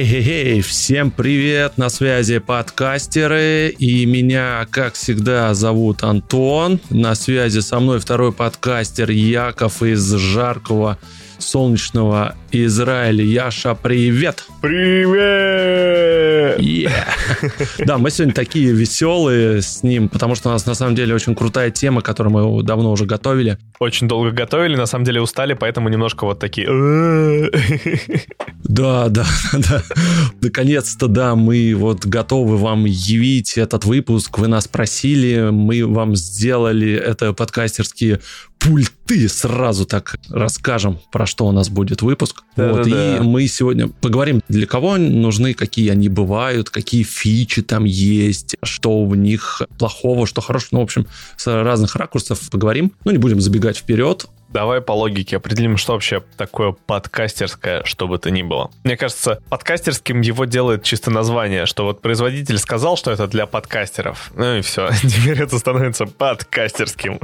Хей-хей-хей, всем привет, на связи подкастеры, и меня, как всегда, зовут Антон, на связи со мной второй подкастер Яков из жаркого солнечного Израиля. Яша, привет! Привет! Yeah. Да, мы сегодня такие веселые с ним, потому что у нас на самом деле очень крутая тема, которую мы давно уже готовили. Очень долго готовили, на самом деле устали, поэтому немножко вот такие... Да, да, да. Наконец-то, да, мы вот готовы вам явить этот выпуск. Вы нас просили, мы вам сделали это подкастерские пульты. Сразу так расскажем, про что у нас будет выпуск. Да, вот, да, и да. мы сегодня поговорим, для кого нужны, какие они бывают, какие фичи там есть, что в них плохого, что хорошего. Ну, в общем, с разных ракурсов поговорим. Ну, не будем забегать вперед. Давай по логике определим, что вообще такое подкастерское, что бы то ни было. Мне кажется, подкастерским его делает чисто название, что вот производитель сказал, что это для подкастеров. Ну и все, теперь это становится подкастерским.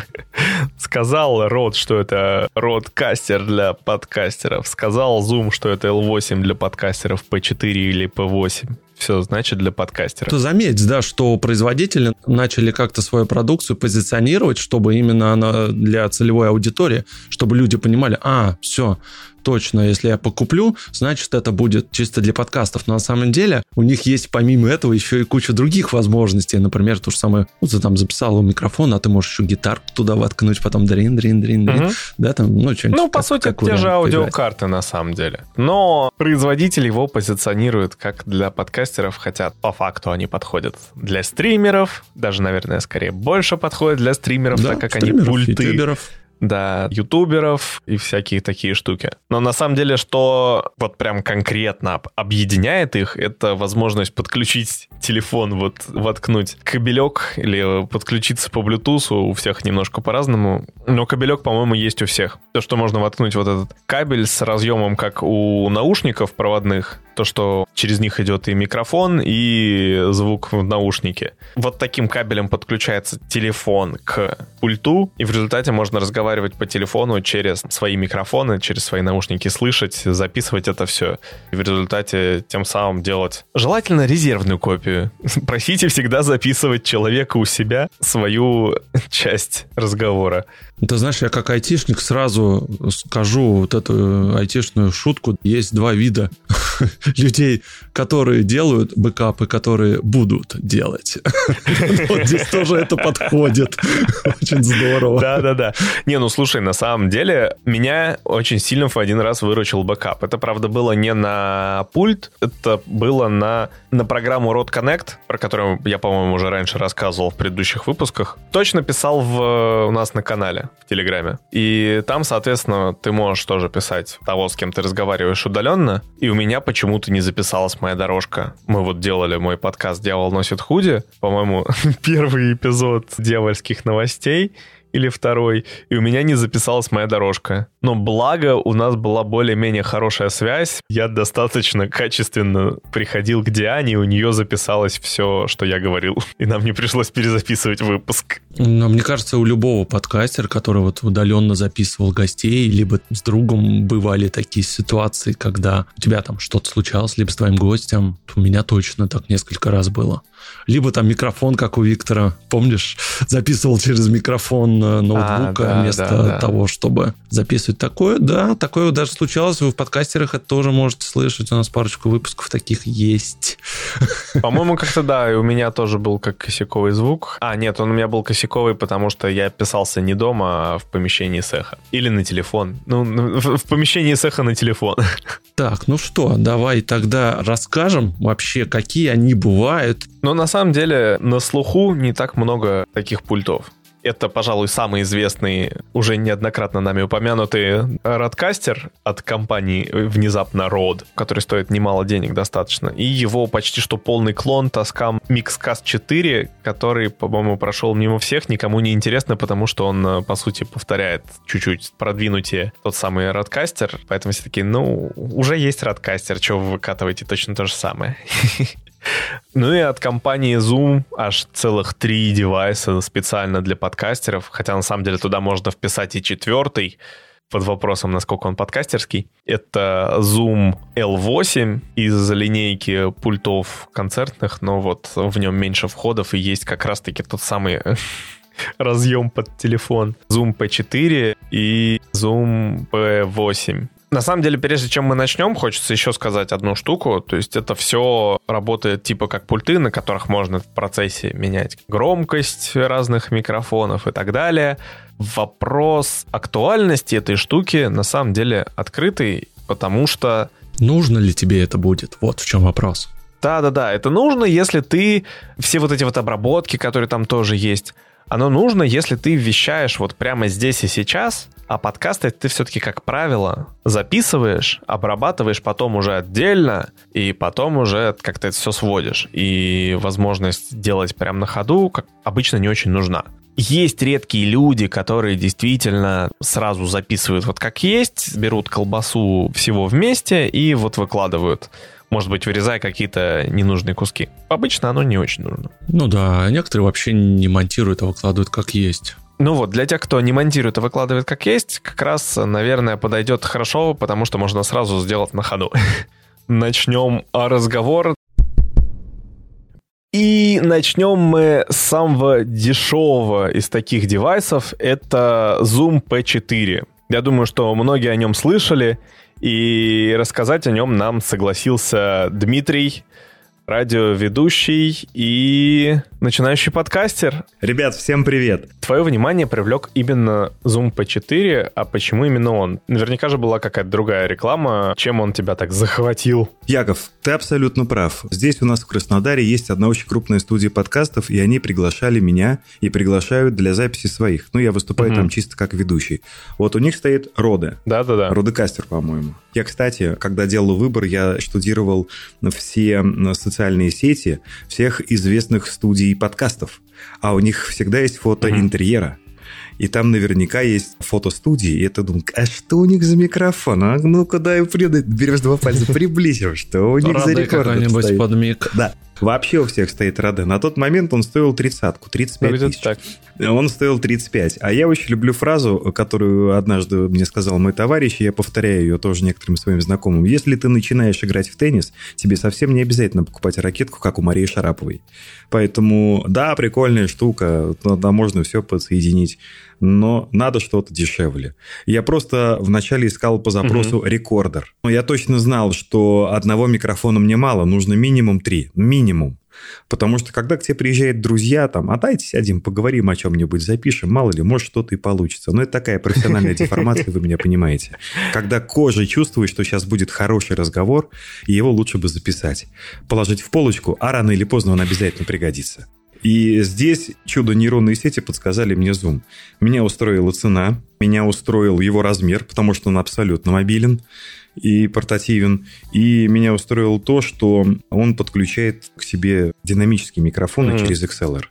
Сказал Род, что это Родкастер для подкастеров. Сказал Zoom, что это L8 для подкастеров P4 или P8. Все, значит, для подкастеров. То заметь, да, что производители начали как-то свою продукцию позиционировать, чтобы именно она для целевой аудитории, чтобы люди понимали, а, все, точно, если я покуплю, значит, это будет чисто для подкастов. Но на самом деле у них есть помимо этого еще и куча других возможностей. Например, то же самое, ну, ты там записал микрофон, а ты можешь еще гитарку туда воткнуть, потом дрин, дрин, дрин, дрин. Мгм. Да, там, ну, что-нибудь. Ну, по как- сути, как те же аудиокарты на самом деле. Но производитель его позиционирует как для подкастеров, хотя по факту они подходят для стримеров, даже, наверное, скорее больше подходят для стримеров, Да, так как они пульты, ютуберов. Да, ютуберов и всякие такие штуки. Но на самом деле, что вот прям конкретно об- объединяет их, это возможность подключить телефон, вот воткнуть кабелек или подключиться по Bluetooth, у всех немножко по-разному. Но кабелек, по-моему, есть у всех. То, что можно воткнуть вот этот кабель с разъемом, как у наушников проводных, то, что через них идет и микрофон, и звук в наушнике. Вот таким кабелем подключается телефон к пульту, и в результате можно разговаривать по телефону через свои микрофоны, через свои наушники, слышать, записывать это все. И в результате тем самым делать желательно резервную копию. Просите всегда записывать человека у себя свою часть разговора. Ты знаешь, я как айтишник сразу скажу вот эту айтишную шутку. Есть два вида людей, которые делают бэкапы, которые будут делать. Вот здесь тоже это подходит. Очень здорово. Да-да-да. Не, ну слушай, на самом деле меня очень сильно в один раз выручил бэкап. Это, правда, было не на пульт, это было на, на программу Rode Connect, про которую я, по-моему, уже раньше рассказывал в предыдущих выпусках. Точно писал в, у нас на канале в Телеграме. И там, соответственно, ты можешь тоже писать того, с кем ты разговариваешь удаленно. И у меня почему-то не записалась моя дорожка. Мы вот делали мой подкаст «Дьявол носит худи». По-моему, первый эпизод дьявольских новостей или второй, и у меня не записалась моя дорожка. Но благо у нас была более-менее хорошая связь. Я достаточно качественно приходил к Диане, и у нее записалось все, что я говорил. И нам не пришлось перезаписывать выпуск. Но мне кажется, у любого подкастера, который вот удаленно записывал гостей, либо с другом бывали такие ситуации, когда у тебя там что-то случалось, либо с твоим гостем. У меня точно так несколько раз было. Либо там микрофон, как у Виктора, помнишь, записывал через микрофон э, ноутбука А, да, вместо да, да. того, чтобы записывать такое. Да, такое даже случалось. Вы в подкастерах это тоже можете слышать. У нас парочку выпусков таких есть. По-моему, как-то да, и у меня тоже был как косяковый звук. А, нет, он у меня был косяковый, потому что я писался не дома, а в помещении цеха. Или на телефон. Ну, в в помещении цеха на телефон. Так, ну что, давай тогда расскажем вообще, какие они бывают. Но на самом деле на слуху не так много таких пультов. Это, пожалуй, самый известный, уже неоднократно нами упомянутый радкастер от компании внезапно Rode, который стоит немало денег достаточно. И его почти что полный клон Tascam Mixcast 4, который, по-моему, прошел мимо всех, никому не интересно, потому что он, э, по сути, повторяет чуть-чуть продвинутее тот самый радкастер. Поэтому все таки ну, уже есть радкастер, что вы выкатываете точно то же самое. Ну и от компании Zoom аж целых три девайса специально для подкастеров, хотя на самом деле туда можно вписать и четвертый, под вопросом, насколько он подкастерский. Это Zoom L8 из линейки пультов концертных, но вот в нем меньше входов и есть как раз-таки тот самый разъем под телефон. Zoom P4 и Zoom P8. На самом деле, прежде чем мы начнем, хочется еще сказать одну штуку. То есть это все работает типа как пульты, на которых можно в процессе менять громкость разных микрофонов и так далее. Вопрос актуальности этой штуки на самом деле открытый, потому что... Нужно ли тебе это будет? Вот в чем вопрос. Да-да-да, это нужно, если ты все вот эти вот обработки, которые там тоже есть, оно нужно, если ты вещаешь вот прямо здесь и сейчас, а подкасты ты все-таки, как правило, записываешь, обрабатываешь потом уже отдельно, и потом уже как-то это все сводишь. И возможность делать прямо на ходу, как обычно, не очень нужна. Есть редкие люди, которые действительно сразу записывают вот как есть, берут колбасу всего вместе и вот выкладывают может быть, вырезая какие-то ненужные куски. Обычно оно не очень нужно. Ну да, некоторые вообще не монтируют, а выкладывают как есть. Ну вот, для тех, кто не монтирует, а выкладывает как есть, как раз, наверное, подойдет хорошо, потому что можно сразу сделать на ходу. Начнем разговор. И начнем мы с самого дешевого из таких девайсов. Это Zoom P4. Я думаю, что многие о нем слышали. И рассказать о нем нам согласился Дмитрий, радиоведущий и начинающий подкастер. Ребят, всем привет! Твое внимание привлек именно Zoom P4, а почему именно он? Наверняка же была какая-то другая реклама, чем он тебя так захватил? Яков, ты абсолютно прав. Здесь у нас в Краснодаре есть одна очень крупная студия подкастов, и они приглашали меня и приглашают для записи своих. Ну, я выступаю угу. там чисто как ведущий. Вот у них стоит Роды. Да-да-да. Родекастер, по-моему. Я, кстати, когда делал выбор, я штудировал все социальные сети всех известных студий подкастов, а у них всегда есть фото mm-hmm. интерьера. И там наверняка есть фотостудии, и это думаю, а что у них за микрофон? А ну-ка дай приду, берешь два пальца, приблизим, что у них за рекорд мик. Да, Вообще у всех стоит Раде. На тот момент он стоил тридцатку, 35 ну, тысяч. Так. Он стоил 35. А я очень люблю фразу, которую однажды мне сказал мой товарищ, и я повторяю ее тоже некоторым своим знакомым. Если ты начинаешь играть в теннис, тебе совсем не обязательно покупать ракетку, как у Марии Шараповой. Поэтому, да, прикольная штука, туда можно все подсоединить но надо что-то дешевле. Я просто вначале искал по запросу угу. рекордер. Но я точно знал, что одного микрофона мне мало, нужно минимум три. Минимум. Потому что когда к тебе приезжают друзья, там, а дайте сядем, поговорим о чем-нибудь, запишем, мало ли, может что-то и получится. Но это такая профессиональная деформация, вы меня понимаете. Когда кожа чувствует, что сейчас будет хороший разговор, его лучше бы записать. Положить в полочку, а рано или поздно он обязательно пригодится. И здесь чудо нейронные сети подсказали мне Zoom. Меня устроила цена, меня устроил его размер, потому что он абсолютно мобилен и портативен. И меня устроило то, что он подключает к себе динамические микрофоны mm. через XLR.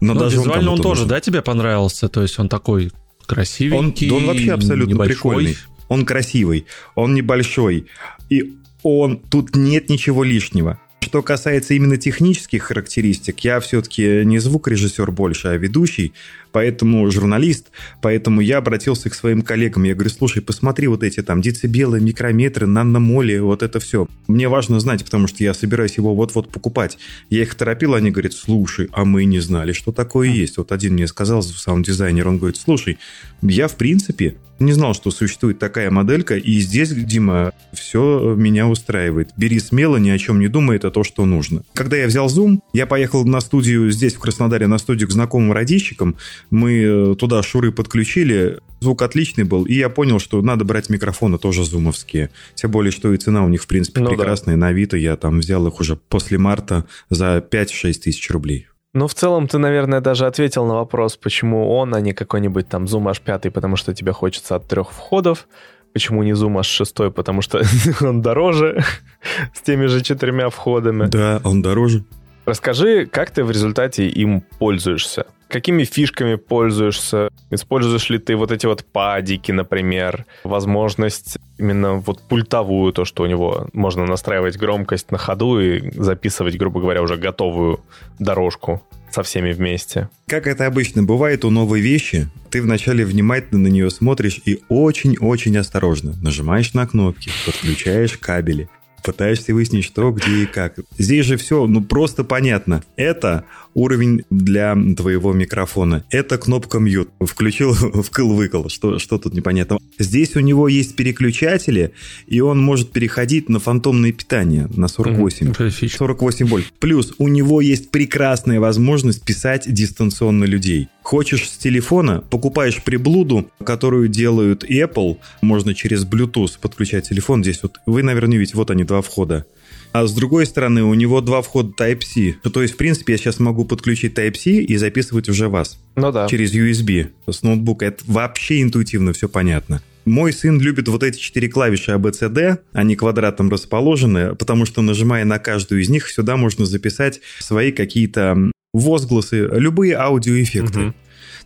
Но, Но даже визуально он, он тоже, нужен. да, тебе понравился? То есть он такой красивенький, он, он вообще абсолютно небольшой. прикольный. Он красивый, он небольшой. И он, тут нет ничего лишнего. Что касается именно технических характеристик, я все-таки не звукорежиссер больше, а ведущий, поэтому журналист, поэтому я обратился к своим коллегам. Я говорю, слушай, посмотри вот эти там децибелы, микрометры, наномоли, вот это все. Мне важно знать, потому что я собираюсь его вот-вот покупать. Я их торопил, они говорят, слушай, а мы не знали, что такое есть. Вот один мне сказал, саунд-дизайнер, он говорит, слушай, я в принципе не знал, что существует такая моделька, и здесь, Дима, все меня устраивает. Бери смело, ни о чем не думай, это то, что нужно. Когда я взял Zoom, я поехал на студию здесь, в Краснодаре, на студию к знакомым радищикам. Мы э, туда шуры подключили, звук отличный был, и я понял, что надо брать микрофоны тоже зумовские. Тем более, что и цена у них, в принципе, ну, прекрасная. Да. На Авито я там взял их уже после марта за 5-6 тысяч рублей. Ну, в целом, ты, наверное, даже ответил на вопрос, почему он, а не какой-нибудь там Zoom H5, потому что тебе хочется от трех входов. Почему не Zoom H6, потому что он дороже, с теми же четырьмя входами. Да, он дороже. Расскажи, как ты в результате им пользуешься? Какими фишками пользуешься? Используешь ли ты вот эти вот падики, например? Возможность именно вот пультовую, то, что у него можно настраивать громкость на ходу и записывать, грубо говоря, уже готовую дорожку. со всеми вместе. Как это обычно бывает у новой вещи, ты вначале внимательно на нее смотришь и очень-очень осторожно нажимаешь на кнопки, подключаешь кабели, пытаешься выяснить, что, где и как. Здесь же все, ну, просто понятно. Это уровень для твоего микрофона. Это кнопка mute. Включил, вкл-выкл. Что, что тут непонятно? Здесь у него есть переключатели, и он может переходить на фантомное питание на 48. Mm-hmm. 48 вольт. Плюс у него есть прекрасная возможность писать дистанционно людей. Хочешь с телефона, покупаешь приблуду, которую делают Apple, можно через Bluetooth подключать телефон. Здесь вот, вы, наверное, видите, вот они, два входа. А с другой стороны, у него два входа Type-C. Ну, то есть, в принципе, я сейчас могу подключить Type-C и записывать уже вас. Ну да. Через USB с ноутбука. Это вообще интуитивно все понятно. Мой сын любит вот эти четыре клавиши ABCD, они квадратом расположены, потому что нажимая на каждую из них, сюда можно записать свои какие-то возгласы, любые аудиоэффекты. Угу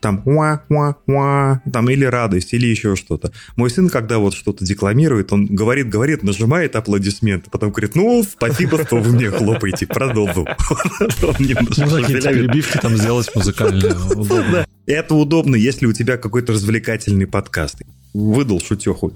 там уа уа уа там или радость, или еще что-то. Мой сын, когда вот что-то декламирует, он говорит, говорит, нажимает аплодисменты, потом говорит, ну, спасибо, что вы мне хлопаете, продолжу. Ну, какие-то перебивки там сделать музыкальные. Это удобно, если у тебя какой-то развлекательный подкаст выдал шутеху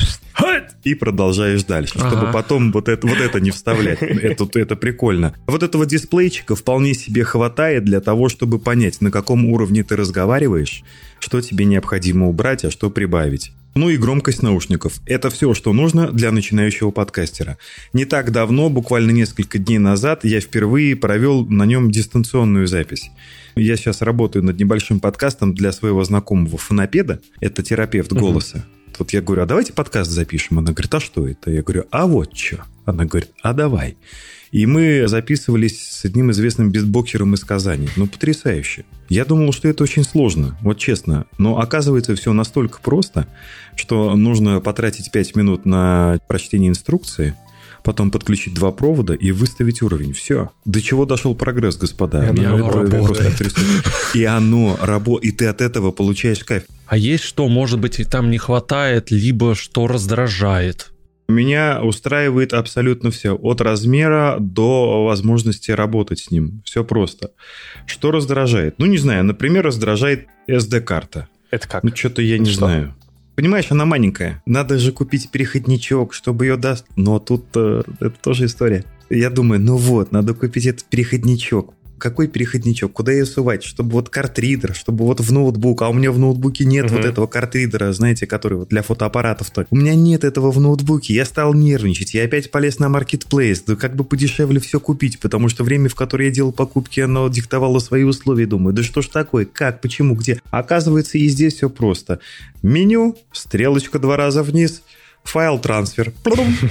и продолжаешь дальше, ага. чтобы потом вот это, вот это не вставлять. Это, это прикольно. Вот этого дисплейчика вполне себе хватает для того, чтобы понять, на каком уровне ты разговариваешь, что тебе необходимо убрать, а что прибавить. Ну и громкость наушников. Это все, что нужно для начинающего подкастера. Не так давно, буквально несколько дней назад, я впервые провел на нем дистанционную запись. Я сейчас работаю над небольшим подкастом для своего знакомого фонопеда. Это терапевт голоса. Угу. Вот я говорю, а давайте подкаст запишем. Она говорит, а что это? Я говорю, а вот что. Она говорит, а давай. И мы записывались с одним известным битбоксером из Казани. Ну, потрясающе. Я думал, что это очень сложно, вот честно. Но оказывается, все настолько просто, что нужно потратить 5 минут на прочтение инструкции, потом подключить два провода и выставить уровень. Все. До чего дошел прогресс, господа? И Меня оно работает. И оно работает, и ты от этого получаешь кайф. А есть что, может быть, и там не хватает, либо что раздражает? Меня устраивает абсолютно все. От размера до возможности работать с ним. Все просто. Что раздражает? Ну, не знаю. Например, раздражает SD-карта. Это как? Ну, что-то я не что? знаю. Понимаешь, она маленькая. Надо же купить переходничок, чтобы ее даст. Но тут э, это тоже история. Я думаю, ну вот, надо купить этот переходничок какой переходничок, куда ее сувать, чтобы вот картридер, чтобы вот в ноутбук, а у меня в ноутбуке нет угу. вот этого картридера, знаете, который вот для фотоаппаратов-то. У меня нет этого в ноутбуке, я стал нервничать, я опять полез на маркетплейс, да как бы подешевле все купить, потому что время, в которое я делал покупки, оно диктовало свои условия, думаю, да что ж такое, как, почему, где? Оказывается, и здесь все просто. Меню, стрелочка два раза вниз, файл трансфер,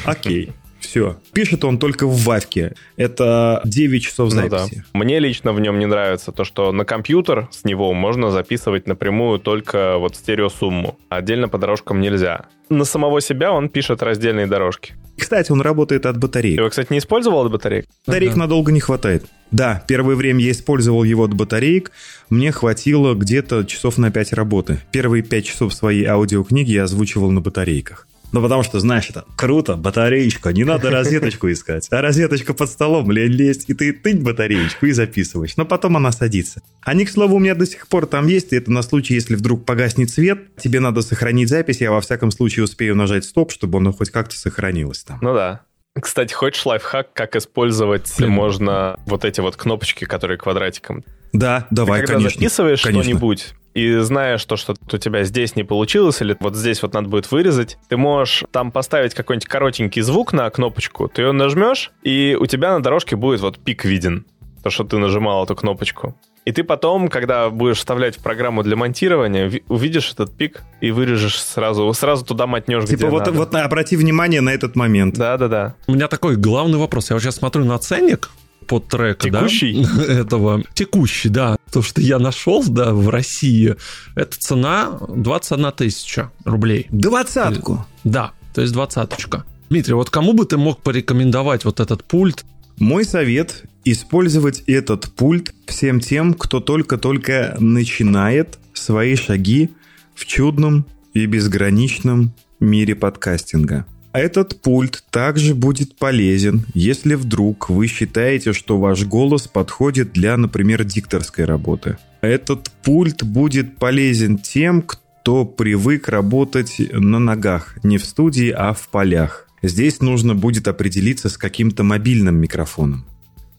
окей. Все. Пишет он только в Вавке. Это 9 часов записи. Ну, да. Мне лично в нем не нравится то, что на компьютер с него можно записывать напрямую только вот стереосумму. Отдельно по дорожкам нельзя. На самого себя он пишет раздельные дорожки. Кстати, он работает от батареи. Его, кстати, не использовал от батареек? Батареек ага. надолго не хватает. Да, первое время я использовал его от батареек. Мне хватило где-то часов на 5 работы. Первые 5 часов своей аудиокниги я озвучивал на батарейках. Ну, потому что, знаешь, это круто, батареечка, не надо розеточку искать. А розеточка под столом, лень лезть, и ты тынь батареечку и записываешь. Но потом она садится. Они, к слову, у меня до сих пор там есть, и это на случай, если вдруг погаснет свет, тебе надо сохранить запись, я во всяком случае успею нажать стоп, чтобы оно хоть как-то сохранилось там. Ну да. Кстати, хочешь лайфхак, как использовать Блин. можно вот эти вот кнопочки, которые квадратиком? Да, давай, Ты когда конечно. записываешь что-нибудь, и зная, что что-то у тебя здесь не получилось, или вот здесь вот надо будет вырезать, ты можешь там поставить какой-нибудь коротенький звук на кнопочку, ты ее нажмешь, и у тебя на дорожке будет вот пик виден, то, что ты нажимал эту кнопочку. И ты потом, когда будешь вставлять в программу для монтирования, увидишь этот пик и вырежешь сразу, сразу туда мотнешь, типа где вот, надо. вот обрати внимание на этот момент. Да-да-да. У меня такой главный вопрос. Я вот сейчас смотрю на ценник под трек, Текущий? да, этого. Текущий, да. То, что я нашел, да, в России, это цена 21 тысяча рублей. Двадцатку? Да, то есть двадцаточка. Дмитрий, вот кому бы ты мог порекомендовать вот этот пульт? Мой совет – использовать этот пульт всем тем, кто только-только начинает свои шаги в чудном и безграничном мире подкастинга. Этот пульт также будет полезен, если вдруг вы считаете, что ваш голос подходит для, например, дикторской работы. Этот пульт будет полезен тем, кто привык работать на ногах, не в студии, а в полях. Здесь нужно будет определиться с каким-то мобильным микрофоном.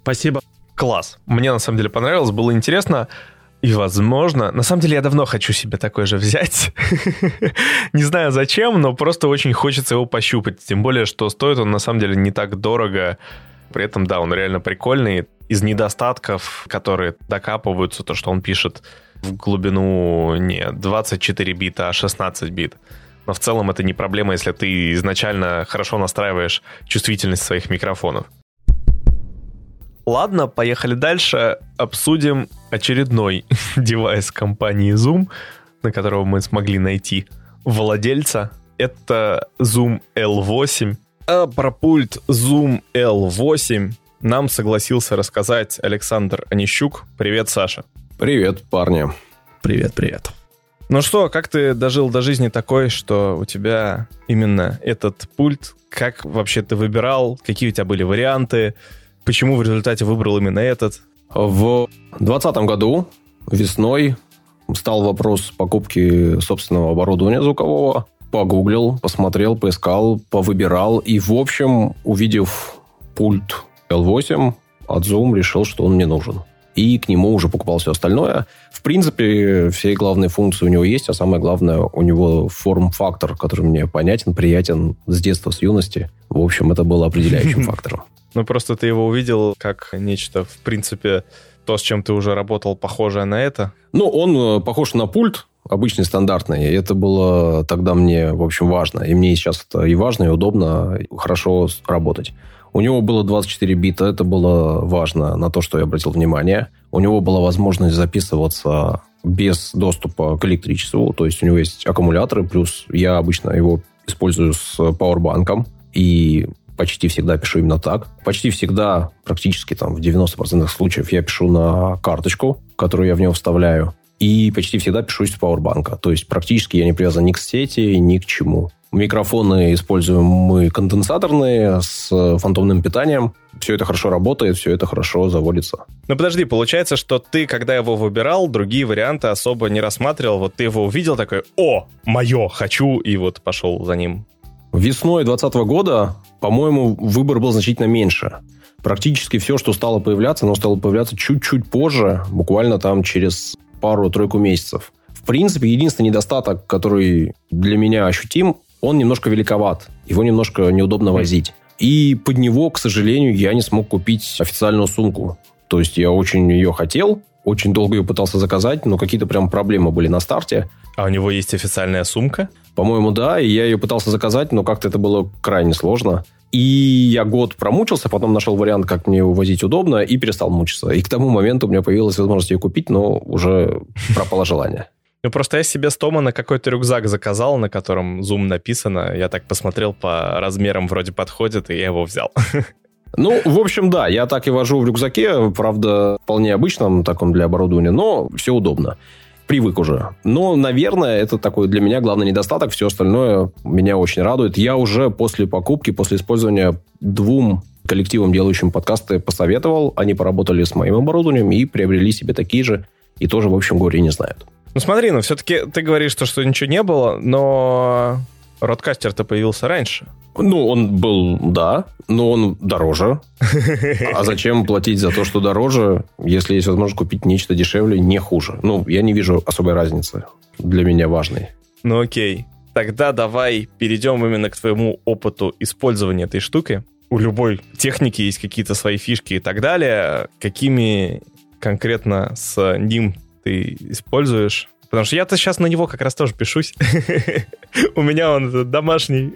Спасибо. Класс. Мне на самом деле понравилось, было интересно. И, возможно, на самом деле я давно хочу себе такой же взять. не знаю зачем, но просто очень хочется его пощупать. Тем более, что стоит он на самом деле не так дорого. При этом, да, он реально прикольный. Из недостатков, которые докапываются, то, что он пишет в глубину не 24 бита, а 16 бит. Но в целом это не проблема, если ты изначально хорошо настраиваешь чувствительность своих микрофонов. Ладно, поехали дальше. Обсудим очередной девайс компании Zoom, на которого мы смогли найти владельца. Это Zoom L8. А про пульт Zoom L8 нам согласился рассказать Александр Онищук. Привет, Саша. Привет, парни. Привет, привет. Ну что, как ты дожил до жизни такой, что у тебя именно этот пульт? Как вообще ты выбирал? Какие у тебя были варианты? Почему в результате выбрал именно этот? В 2020 году весной стал вопрос покупки собственного оборудования звукового. Погуглил, посмотрел, поискал, повыбирал. И, в общем, увидев пульт L8 от Zoom, решил, что он мне нужен. И к нему уже покупал все остальное. В принципе, все главные функции у него есть, а самое главное, у него форм-фактор, который мне понятен, приятен с детства, с юности. В общем, это было определяющим фактором. Ну, просто ты его увидел как нечто, в принципе, то, с чем ты уже работал, похожее на это? Ну, он э, похож на пульт, обычный, стандартный. И это было тогда мне, в общем, важно. И мне сейчас это и важно, и удобно, и хорошо работать. У него было 24 бита, это было важно на то, что я обратил внимание. У него была возможность записываться без доступа к электричеству, то есть у него есть аккумуляторы, плюс я обычно его использую с пауэрбанком, и почти всегда пишу именно так. Почти всегда, практически там в 90% случаев я пишу на карточку, которую я в него вставляю. И почти всегда пишу из пауэрбанка. То есть практически я не привязан ни к сети, ни к чему. Микрофоны используем мы конденсаторные с фантомным питанием. Все это хорошо работает, все это хорошо заводится. Ну подожди, получается, что ты, когда его выбирал, другие варианты особо не рассматривал. Вот ты его увидел такой, о, мое, хочу, и вот пошел за ним. Весной 2020 года, по-моему, выбор был значительно меньше. Практически все, что стало появляться, оно стало появляться чуть-чуть позже, буквально там через пару-тройку месяцев. В принципе, единственный недостаток, который для меня ощутим, он немножко великоват. Его немножко неудобно возить. И под него, к сожалению, я не смог купить официальную сумку. То есть я очень ее хотел, очень долго ее пытался заказать, но какие-то прям проблемы были на старте. А у него есть официальная сумка? По-моему, да, и я ее пытался заказать, но как-то это было крайне сложно. И я год промучился, потом нашел вариант, как мне увозить удобно, и перестал мучиться. И к тому моменту у меня появилась возможность ее купить, но уже пропало желание. Ну, просто я себе с Тома на какой-то рюкзак заказал, на котором Zoom написано. Я так посмотрел по размерам, вроде подходит, и я его взял. Ну, в общем, да, я так и вожу в рюкзаке, правда, вполне обычном таком для оборудования, но все удобно привык уже. Но, наверное, это такой для меня главный недостаток. Все остальное меня очень радует. Я уже после покупки, после использования двум коллективам, делающим подкасты, посоветовал. Они поработали с моим оборудованием и приобрели себе такие же. И тоже, в общем, горе не знают. Ну смотри, ну все-таки ты говоришь, что, что ничего не было, но Родкастер-то появился раньше. Ну, он был, да, но он дороже. А зачем платить за то, что дороже, если есть возможность купить нечто дешевле, не хуже? Ну, я не вижу особой разницы для меня важной. Ну, окей. Тогда давай перейдем именно к твоему опыту использования этой штуки. У любой техники есть какие-то свои фишки и так далее. Какими конкретно с ним ты используешь? Потому что я-то сейчас на него как раз тоже пишусь. У меня он домашний.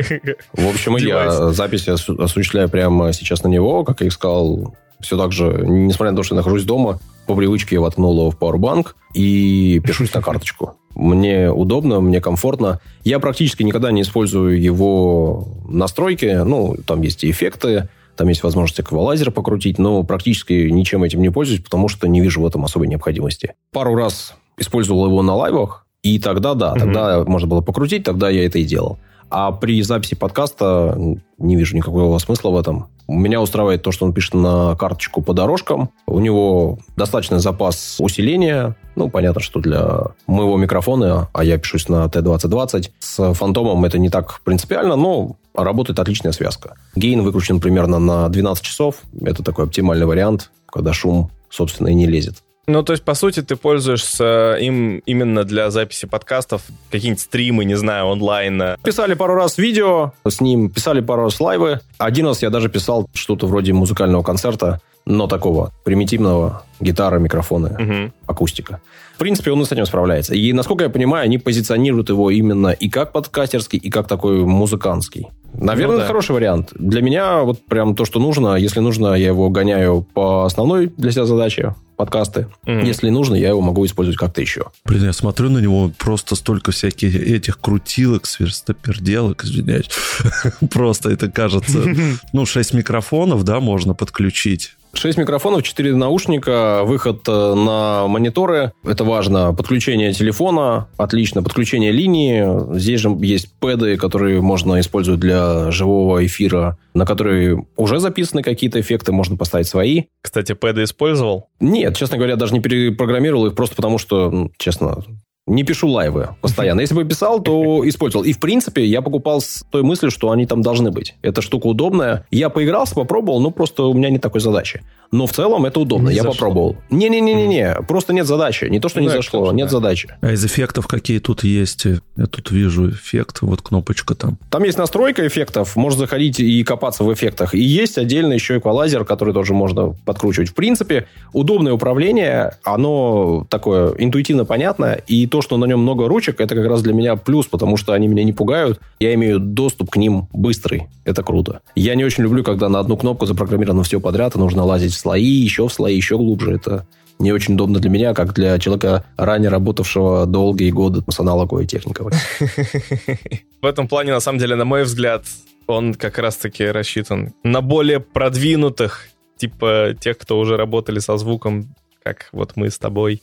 В общем, я записи осуществляю прямо сейчас на него. Как я и сказал, все так же, несмотря на то, что я нахожусь дома, по привычке я воткнул его в Powerbank и пишусь на карточку. Мне удобно, мне комфортно. Я практически никогда не использую его настройки. Ну, там есть и эффекты, там есть возможность эквалайзера покрутить, но практически ничем этим не пользуюсь, потому что не вижу в этом особой необходимости. Пару раз использовал его на лайвах, и тогда, да, тогда mm-hmm. можно было покрутить, тогда я это и делал. А при записи подкаста не вижу никакого смысла в этом. Меня устраивает то, что он пишет на карточку по дорожкам. У него достаточный запас усиления. Ну, понятно, что для моего микрофона, а я пишусь на T2020, с фантомом это не так принципиально, но работает отличная связка. Гейн выкручен примерно на 12 часов. Это такой оптимальный вариант, когда шум, собственно, и не лезет. Ну, то есть, по сути, ты пользуешься им именно для записи подкастов, какие-нибудь стримы, не знаю, онлайн. Писали пару раз видео с ним, писали пару раз лайвы. Один раз я даже писал что-то вроде музыкального концерта, но такого примитивного, гитара, микрофоны, угу. акустика. В принципе, он и с этим справляется. И, насколько я понимаю, они позиционируют его именно и как подкастерский, и как такой музыкантский. Наверное, ну, да. это хороший вариант. Для меня вот прям то, что нужно. Если нужно, я его гоняю по основной для себя задаче подкасты. Mm. Если нужно, я его могу использовать как-то еще. Блин, я смотрю на него, просто столько всяких этих крутилок, сверстоперделок, извиняюсь. Просто это кажется... Ну, 6 микрофонов, да, можно подключить. 6 микрофонов, 4 наушника, выход э, на мониторы. Это важно. Подключение телефона. Отлично. Подключение линии. Здесь же есть пэды, которые можно использовать для живого эфира, на которые уже записаны какие-то эффекты, можно поставить свои. Кстати, пэды использовал? Нет, честно говоря, даже не перепрограммировал их, просто потому что, честно, не пишу лайвы постоянно. Если бы писал, то использовал. И, в принципе, я покупал с той мыслью, что они там должны быть. Эта штука удобная. Я поигрался, попробовал, но просто у меня нет такой задачи. Но в целом это удобно. Не я зашло. попробовал. Не-не-не-не, просто нет задачи. Не то, что ну, не зашло, нет да. задачи. А из эффектов какие тут есть? Я тут вижу эффект, вот кнопочка там. Там есть настройка эффектов, можно заходить и копаться в эффектах. И есть отдельно еще эквалайзер, который тоже можно подкручивать. В принципе, удобное управление, оно такое интуитивно понятное, и то, что на нем много ручек, это как раз для меня плюс, потому что они меня не пугают, я имею доступ к ним быстрый. Это круто. Я не очень люблю, когда на одну кнопку запрограммировано все подряд, и нужно лазить слои, еще в слои, еще глубже. Это не очень удобно для меня, как для человека, ранее работавшего долгие годы с аналоговой техникой. В этом плане, на самом деле, на мой взгляд, он как раз-таки рассчитан на более продвинутых, типа тех, кто уже работали со звуком, как вот мы с тобой.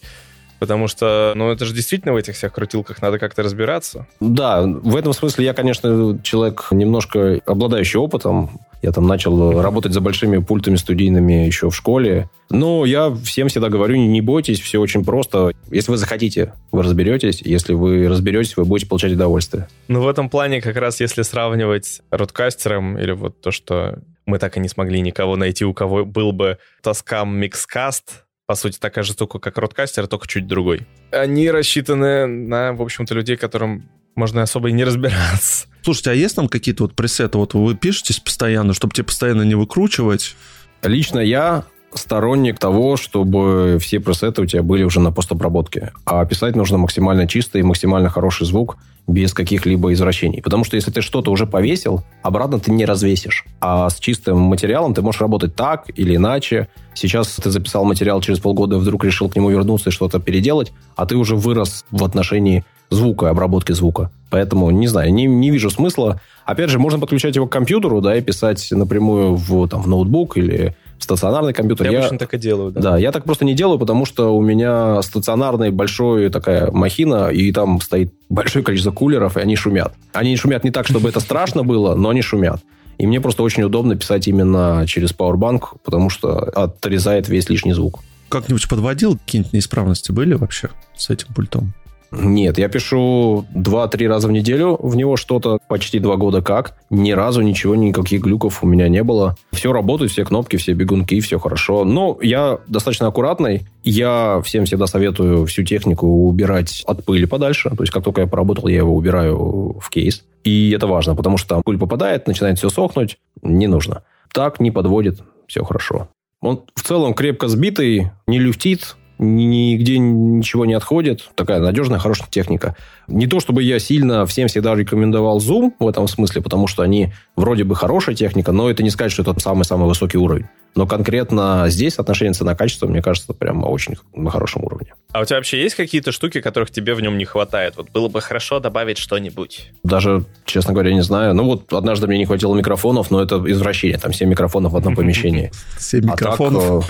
Потому что, ну, это же действительно в этих всех крутилках надо как-то разбираться. Да, в этом смысле я, конечно, человек немножко обладающий опытом. Я там начал работать за большими пультами студийными еще в школе. Но я всем всегда говорю, не бойтесь, все очень просто. Если вы захотите, вы разберетесь. Если вы разберетесь, вы будете получать удовольствие. Ну, в этом плане как раз, если сравнивать с родкастером или вот то, что мы так и не смогли никого найти, у кого был бы Tascam Mixcast, по сути, такая же штука, как Родкастер, только чуть другой. Они рассчитаны на, в общем-то, людей, которым можно особо и не разбираться. Слушайте, а есть там какие-то вот пресеты? Вот вы пишетесь постоянно, чтобы тебе постоянно не выкручивать? Лично я сторонник того, чтобы все пресеты у тебя были уже на постобработке. А писать нужно максимально чисто и максимально хороший звук без каких-либо извращений. Потому что если ты что-то уже повесил, обратно ты не развесишь. А с чистым материалом ты можешь работать так или иначе. Сейчас ты записал материал, через полгода вдруг решил к нему вернуться и что-то переделать, а ты уже вырос в отношении звука, обработки звука. Поэтому, не знаю, не, не вижу смысла. Опять же, можно подключать его к компьютеру, да, и писать напрямую в, там, в ноутбук или стационарный компьютер. Я, я обычно так и делаю, да. Да, я так просто не делаю, потому что у меня стационарный большой такая махина, и там стоит большое количество кулеров, и они шумят. Они шумят не так, чтобы это страшно было, но они шумят. И мне просто очень удобно писать именно через Powerbank, потому что отрезает весь лишний звук. Как-нибудь подводил какие-нибудь неисправности были вообще с этим пультом? Нет, я пишу 2-3 раза в неделю в него что-то, почти 2 года как. Ни разу ничего, никаких глюков у меня не было. Все работает, все кнопки, все бегунки, все хорошо. Но я достаточно аккуратный. Я всем всегда советую всю технику убирать от пыли подальше. То есть, как только я поработал, я его убираю в кейс. И это важно, потому что там пыль попадает, начинает все сохнуть. Не нужно. Так не подводит, все хорошо. Он в целом крепко сбитый, не люфтит, нигде ничего не отходит. Такая надежная, хорошая техника. Не то, чтобы я сильно всем всегда рекомендовал Zoom в этом смысле, потому что они вроде бы хорошая техника, но это не сказать, что это самый-самый высокий уровень. Но конкретно здесь отношение цена-качество, мне кажется, прямо очень на хорошем уровне. А у тебя вообще есть какие-то штуки, которых тебе в нем не хватает? Вот было бы хорошо добавить что-нибудь. Даже, честно говоря, не знаю. Ну вот однажды мне не хватило микрофонов, но это извращение. Там 7 микрофонов в одном помещении. 7 микрофонов?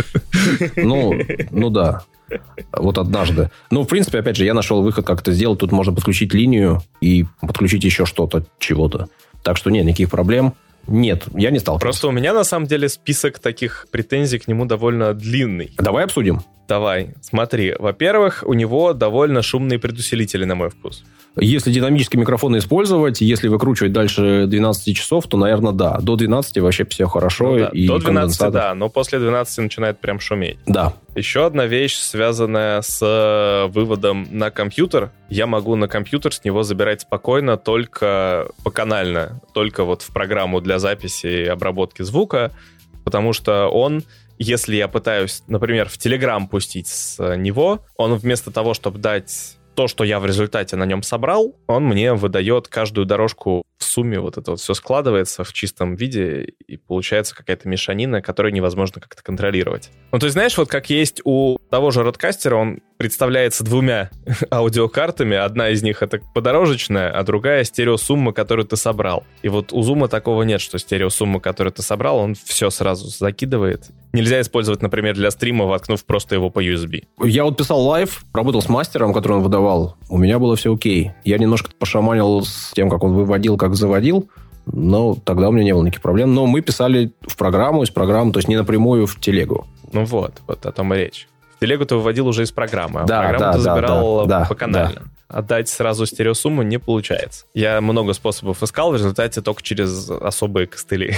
Э, ну, ну да. Вот однажды. Ну, в принципе, опять же, я нашел выход, как это сделать. Тут можно подключить линию и подключить еще что-то, чего-то. Так что нет никаких проблем. Нет, я не стал. Просто у меня на самом деле список таких претензий к нему довольно длинный. Давай обсудим. Давай, смотри. Во-первых, у него довольно шумные предусилители, на мой вкус. Если динамические микрофоны использовать, если выкручивать дальше 12 часов, то, наверное, да. До 12 вообще все хорошо. Ну, да. и До 12, да, но после 12 начинает прям шуметь. Да. Еще одна вещь, связанная с э, выводом на компьютер. Я могу на компьютер с него забирать спокойно только поканально, только вот в программу для записи и обработки звука, потому что он если я пытаюсь, например, в Telegram пустить с него, он вместо того, чтобы дать то, что я в результате на нем собрал, он мне выдает каждую дорожку в сумме. Вот это вот все складывается в чистом виде, и получается какая-то мешанина, которую невозможно как-то контролировать. Ну, то есть, знаешь, вот как есть у того же Родкастера, он представляется двумя аудиокартами. Одна из них это подорожечная, а другая стереосумма, которую ты собрал. И вот у Zoom а такого нет, что стереосумма, которую ты собрал, он все сразу закидывает. Нельзя использовать, например, для стрима, воткнув просто его по USB. Я вот писал live, работал с мастером, который он выдавал. У меня было все окей. Я немножко пошаманил с тем, как он выводил, как заводил. Но тогда у меня не было никаких проблем. Но мы писали в программу, из программы, то есть не напрямую в телегу. Ну вот, вот о том и речь телегу ты выводил уже из программы, а да, программу да, ты забирал да, по каналу. Да. Отдать сразу стереосумму не получается. Я много способов искал, в результате только через особые костыли.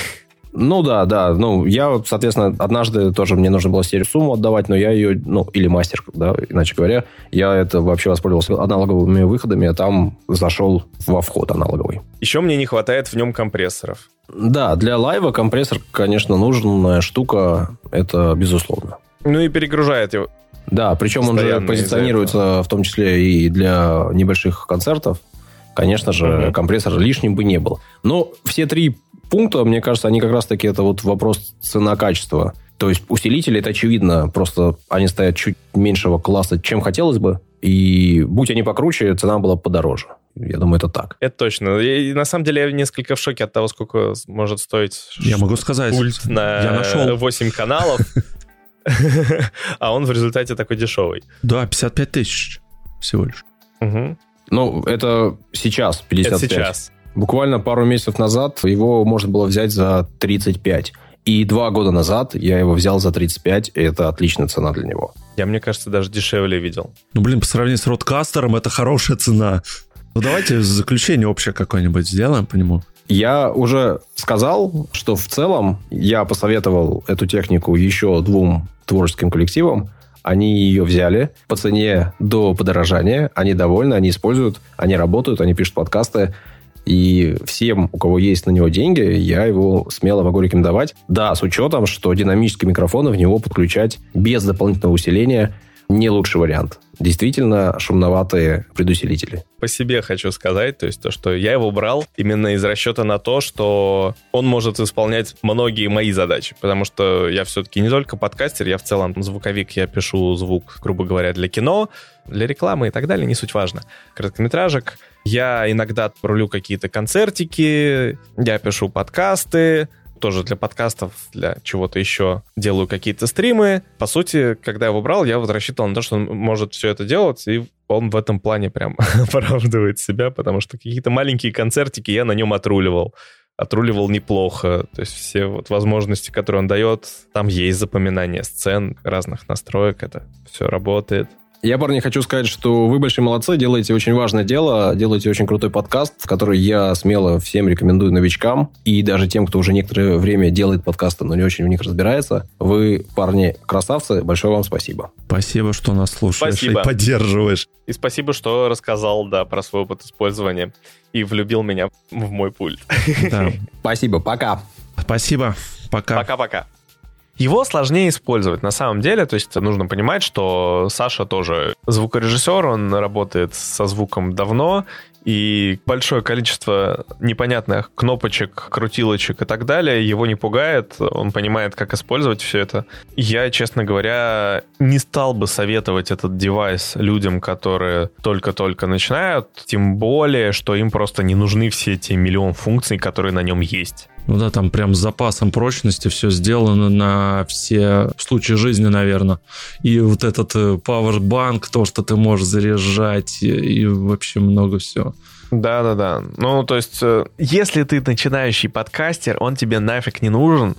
Ну да, да. Ну, я, соответственно, однажды тоже мне нужно было стереосумму отдавать, но я ее, ну, или мастер, да, иначе говоря, я это вообще воспользовался аналоговыми выходами, а там зашел во вход аналоговый. Еще мне не хватает в нем компрессоров. Да, для лайва компрессор, конечно, нужная штука, это безусловно. Ну и перегружает его. Да, причем он же позиционируется в том числе и для небольших концертов. Конечно же, угу. компрессор лишним бы не был. Но все три пункта, мне кажется, они как раз-таки это вот вопрос цена-качества. То есть усилители, это очевидно, просто они стоят чуть меньшего класса, чем хотелось бы. И будь они покруче, цена была подороже. Я думаю, это так. Это точно. И, на самом деле я несколько в шоке от того, сколько может стоить я могу сказать, пульт на я нашел. 8 каналов. а он в результате такой дешевый. Да, 55 тысяч всего лишь. Ну, это сейчас 55. Это сейчас. Буквально пару месяцев назад его можно было взять за 35. И два года назад я его взял за 35, и это отличная цена для него. Я, мне кажется, даже дешевле видел. Ну, блин, по сравнению с Родкастером, это хорошая цена. Ну, давайте заключение общее какое-нибудь сделаем по нему. Я уже сказал, что в целом я посоветовал эту технику еще двум творческим коллективам. Они ее взяли по цене до подорожания. Они довольны, они используют, они работают, они пишут подкасты. И всем, у кого есть на него деньги, я его смело могу рекомендовать. Да, с учетом, что динамические микрофоны в него подключать без дополнительного усиления не лучший вариант действительно шумноватые предусилители. По себе хочу сказать, то есть то, что я его брал именно из расчета на то, что он может исполнять многие мои задачи, потому что я все-таки не только подкастер, я в целом звуковик, я пишу звук, грубо говоря, для кино, для рекламы и так далее, не суть важно. Короткометражек. Я иногда рулю какие-то концертики, я пишу подкасты, тоже для подкастов, для чего-то еще делаю какие-то стримы. По сути, когда я его брал, я вот рассчитывал на то, что он может все это делать, и он в этом плане прям оправдывает себя, потому что какие-то маленькие концертики я на нем отруливал отруливал неплохо. То есть все вот возможности, которые он дает, там есть запоминание сцен, разных настроек, это все работает. Я, парни, хочу сказать, что вы большие молодцы, делаете очень важное дело, делаете очень крутой подкаст, в который я смело всем рекомендую новичкам и даже тем, кто уже некоторое время делает подкасты, но не очень в них разбирается. Вы, парни, красавцы, большое вам спасибо. Спасибо, что нас слушаешь спасибо. и поддерживаешь. И спасибо, что рассказал, да, про свой опыт использования и влюбил меня в мой пульт. Да. Спасибо, пока. Спасибо, пока. Пока-пока. Его сложнее использовать на самом деле, то есть нужно понимать, что Саша тоже звукорежиссер, он работает со звуком давно, и большое количество непонятных кнопочек, крутилочек и так далее его не пугает, он понимает, как использовать все это. Я, честно говоря, не стал бы советовать этот девайс людям, которые только-только начинают, тем более, что им просто не нужны все эти миллион функций, которые на нем есть. Ну да, там прям с запасом прочности все сделано на все случаи жизни, наверное. И вот этот э, Powerbank, то, что ты можешь заряжать, и, и вообще много всего. Да-да-да. Ну, то есть, э, если ты начинающий подкастер, он тебе нафиг не нужен,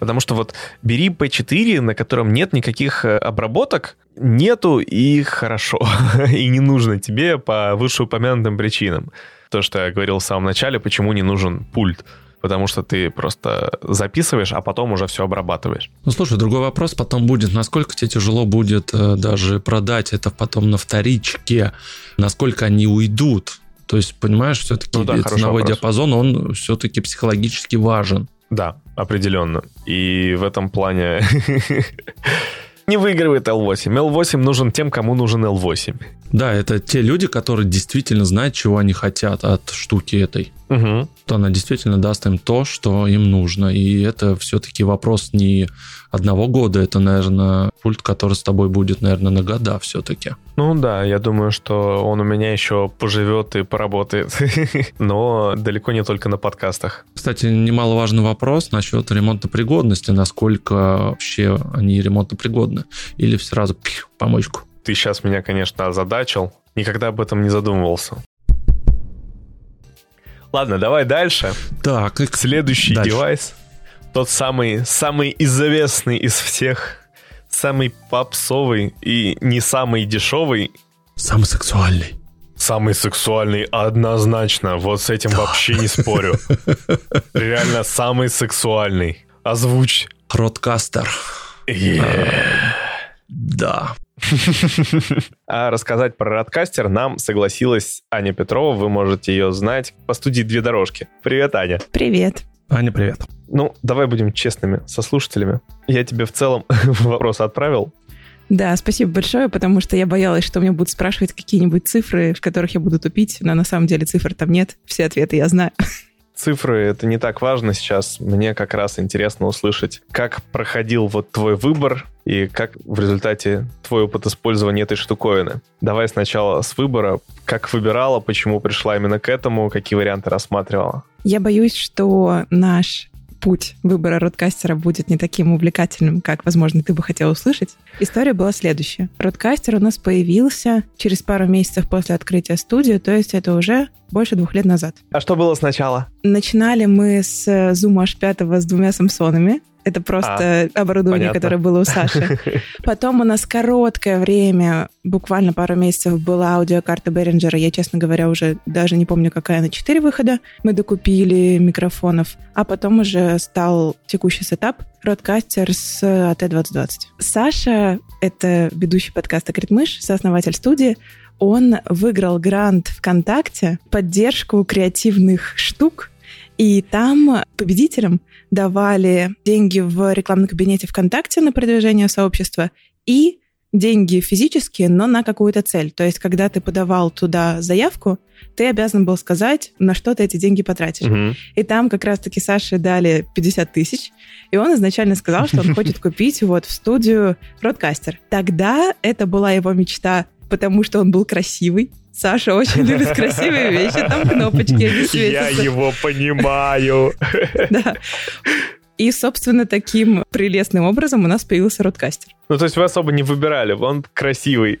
потому что вот бери P4, на котором нет никаких э, обработок, нету и хорошо, и не нужно тебе по вышеупомянутым причинам. То, что я говорил в самом начале, почему не нужен пульт потому что ты просто записываешь, а потом уже все обрабатываешь. Ну, слушай, другой вопрос потом будет, насколько тебе тяжело будет э, даже продать это потом на вторичке, насколько они уйдут. То есть, понимаешь, все-таки ну, да, ценовой диапазон, он все-таки психологически важен. Да, определенно. И в этом плане не выигрывает L8. L8 нужен тем, кому нужен L8. Да, это те люди, которые действительно знают, чего они хотят от штуки этой. Угу. То она действительно даст им то, что им нужно. И это все-таки вопрос не одного года, это, наверное, пульт, который с тобой будет, наверное, на года все-таки. Ну да, я думаю, что он у меня еще поживет и поработает, но далеко не только на подкастах. Кстати, немаловажный вопрос насчет ремонтопригодности, насколько вообще они ремонтопригодны, или сразу пих, помочку. Ты сейчас меня, конечно, озадачил, никогда об этом не задумывался. Ладно, давай дальше. Так, следующий дальше. девайс тот самый, самый известный из всех, самый попсовый и не самый дешевый. Самый сексуальный. Самый сексуальный, однозначно. Вот с этим да. вообще не спорю. Реально самый сексуальный. Озвучь. Роткастер. Yeah. Да. А рассказать про Радкастер нам согласилась Аня Петрова. Вы можете ее знать по студии «Две дорожки». Привет, Аня. Привет. Аня, привет. Ну, давай будем честными со слушателями. Я тебе в целом вопрос отправил. Да, спасибо большое, потому что я боялась, что меня будут спрашивать какие-нибудь цифры, в которых я буду тупить, но на самом деле цифр там нет. Все ответы я знаю. Цифры — это не так важно сейчас. Мне как раз интересно услышать, как проходил вот твой выбор и как в результате твой опыт использования этой штуковины. Давай сначала с выбора. Как выбирала, почему пришла именно к этому, какие варианты рассматривала? Я боюсь, что наш путь выбора родкастера будет не таким увлекательным, как, возможно, ты бы хотел услышать. История была следующая. RODECaster у нас появился через пару месяцев после открытия студии, то есть это уже больше двух лет назад. А что было сначала? Начинали мы с Zoom H5 с двумя Samson ами. Это просто а, оборудование, понятно. которое было у Саши. Потом у нас короткое время, буквально пару месяцев, была аудиокарта Behringer. Я, честно говоря, уже даже не помню, какая на 4 выхода. Мы докупили микрофонов. А потом уже стал текущий сетап RODECaster с AT2020. Саша — это ведущий подкаста «Критмыш», сооснователь студии он выиграл грант ВКонтакте, поддержку креативных штук, и там победителям давали деньги в рекламном кабинете ВКонтакте на продвижение сообщества и деньги физические, но на какую-то цель. То есть, когда ты подавал туда заявку, ты обязан был сказать, на что ты эти деньги потратишь. Угу. И там как раз-таки Саше дали 50 тысяч, и он изначально сказал, что он хочет купить вот в студию Родкастер. Тогда это была его мечта, потому что он был красивый, Саша очень любит красивые вещи, там кнопочки, Я его понимаю. Да. И, собственно, таким прелестным образом у нас появился родкастер. Ну, то есть вы особо не выбирали, он красивый.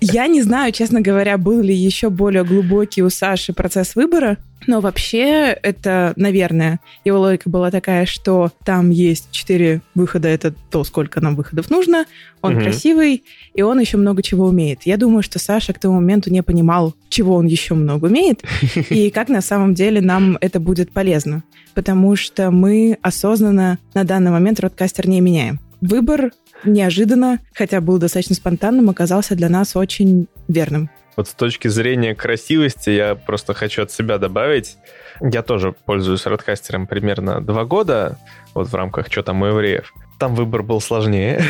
Я не знаю, честно говоря, был ли еще более глубокий у Саши процесс выбора, но вообще это, наверное, его логика была такая, что там есть четыре выхода, это то, сколько нам выходов нужно, он угу. красивый, и он еще много чего умеет. Я думаю, что Саша к тому моменту не понимал, чего он еще много умеет, и как на самом деле нам это будет полезно, потому что мы осознанно на данный момент родкастер не меняем. Выбор неожиданно, хотя был достаточно спонтанным, оказался для нас очень верным. Вот с точки зрения красивости я просто хочу от себя добавить. Я тоже пользуюсь родкастером примерно два года, вот в рамках «Что там у евреев». там выбор был сложнее.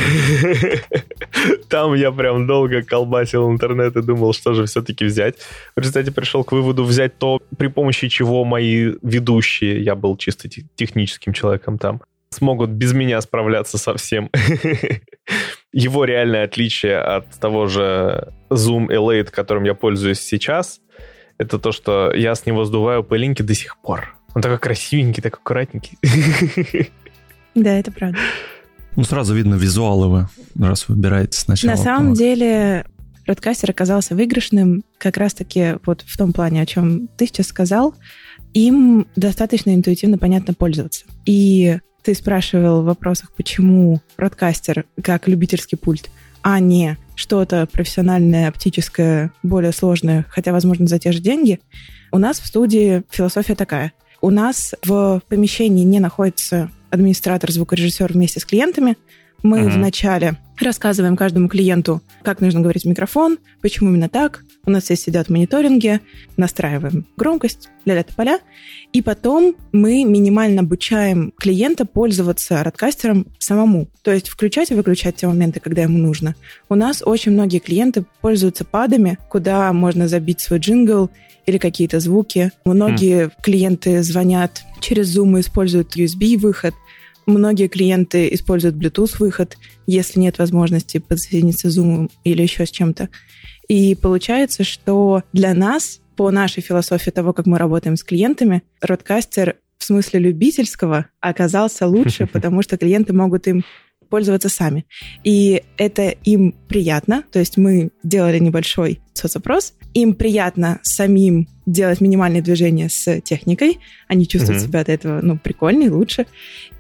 Там я прям долго колбасил интернет и думал, что же все-таки взять. В результате пришел к выводу взять то, при помощи чего мои ведущие, я был чисто техническим человеком там, смогут без меня справляться со всем. Его реальное отличие от того же Zoom Elite, которым я пользуюсь сейчас, это то, что я с него сдуваю пылинки до сих пор. Он такой красивенький, такой аккуратненький. Да, это правда. Ну, сразу видно визуалы вы, раз выбираете сначала. На самом деле, Родкастер оказался выигрышным как раз-таки вот в том плане, о чем ты сейчас сказал. Им достаточно интуитивно понятно пользоваться. И ты спрашивал в вопросах, почему Родкастер как любительский пульт, а не что-то профессиональное, оптическое, более сложное, хотя, возможно, за те же деньги. У нас в студии философия такая. У нас в помещении не находится администратор, звукорежиссер вместе с клиентами. Мы uh-huh. вначале рассказываем каждому клиенту, как нужно говорить в микрофон, почему именно так. У нас здесь сидят мониторинги, настраиваем громкость, ля-ля поля. И потом мы минимально обучаем клиента пользоваться радкастером самому. То есть включать и выключать те моменты, когда ему нужно. У нас очень многие клиенты пользуются падами, куда можно забить свой джингл или какие-то звуки. Многие mm. клиенты звонят через Zoom и используют USB-выход. Многие клиенты используют Bluetooth-выход, если нет возможности подсоединиться с Zoom или еще с чем-то. И получается, что для нас, по нашей философии того, как мы работаем с клиентами, Родкастер в смысле любительского оказался лучше, потому что клиенты могут им пользоваться сами. И это им приятно, то есть мы делали небольшой соцопрос, им приятно самим делать минимальные движения с техникой, они чувствуют mm-hmm. себя от этого, ну, прикольнее, лучше.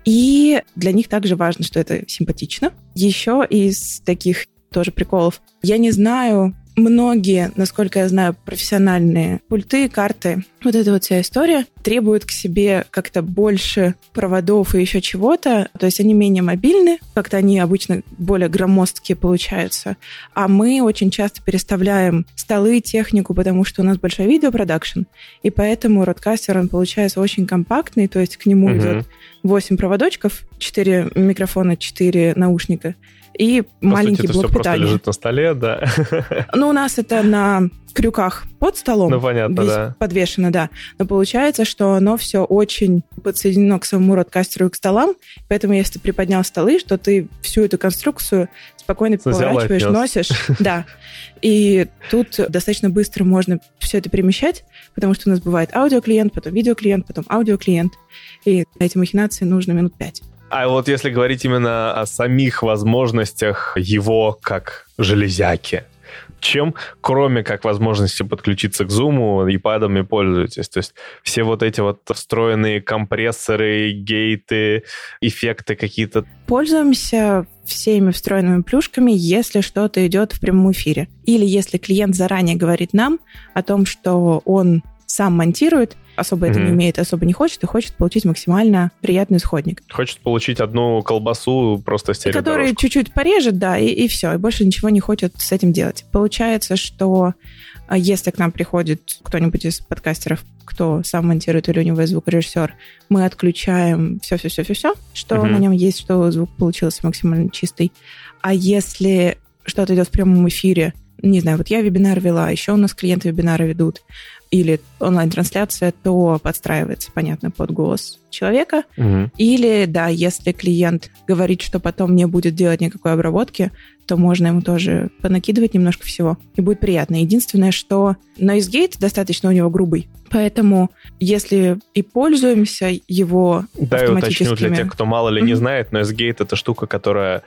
И для них также важно, что это симпатично. Еще из таких тоже приколов. Я не знаю, многие, насколько я знаю, профессиональные пульты, карты, вот эта вот вся история требует к себе как-то больше проводов и еще чего-то. То есть они менее мобильны, как-то они обычно более громоздкие получаются. А мы очень часто переставляем столы, технику, потому что у нас большой видеопродакшн, и поэтому родкастер, он получается очень компактный, то есть к нему угу. идет 8 проводочков, 4 микрофона, 4 наушника, и По маленький сути, блок все питания. лежит на столе, да. Ну, у нас это на крюках под столом. Ну, понятно, да. Подвешено, да. Но получается, что оно все очень подсоединено к самому родкастеру и к столам, поэтому если ты приподнял столы, что ты всю эту конструкцию спокойно поворачиваешь, носишь. Да. И тут достаточно быстро можно все это перемещать, потому что у нас бывает аудиоклиент, потом видеоклиент, потом аудиоклиент. И на эти махинации нужно минут пять. А вот если говорить именно о самих возможностях его как железяки, чем, кроме как возможности подключиться к Zoom, падами пользуетесь? То есть все вот эти вот встроенные компрессоры, гейты, эффекты какие-то? Пользуемся всеми встроенными плюшками, если что-то идет в прямом эфире. Или если клиент заранее говорит нам о том, что он сам монтирует, особо mm-hmm. это не умеет, особо не хочет, и хочет получить максимально приятный исходник. Хочет получить одну колбасу просто стереодорожку. Который чуть-чуть порежет, да, и, и все, и больше ничего не хочет с этим делать. Получается, что а, если к нам приходит кто-нибудь из подкастеров, кто сам монтирует или у него есть звукорежиссер, мы отключаем все-все-все-все-все, что mm-hmm. на нем есть, что звук получился максимально чистый. А если что-то идет в прямом эфире, не знаю, вот я вебинар вела, еще у нас клиенты вебинары ведут, или онлайн-трансляция, то подстраивается, понятно, под голос человека. Угу. Или, да, если клиент говорит, что потом не будет делать никакой обработки, то можно ему тоже понакидывать немножко всего, и будет приятно. Единственное, что noise gate достаточно у него грубый, поэтому если и пользуемся его Да, я уточню для тех, кто мало ли mm-hmm. не знает, noise gate — это штука, которая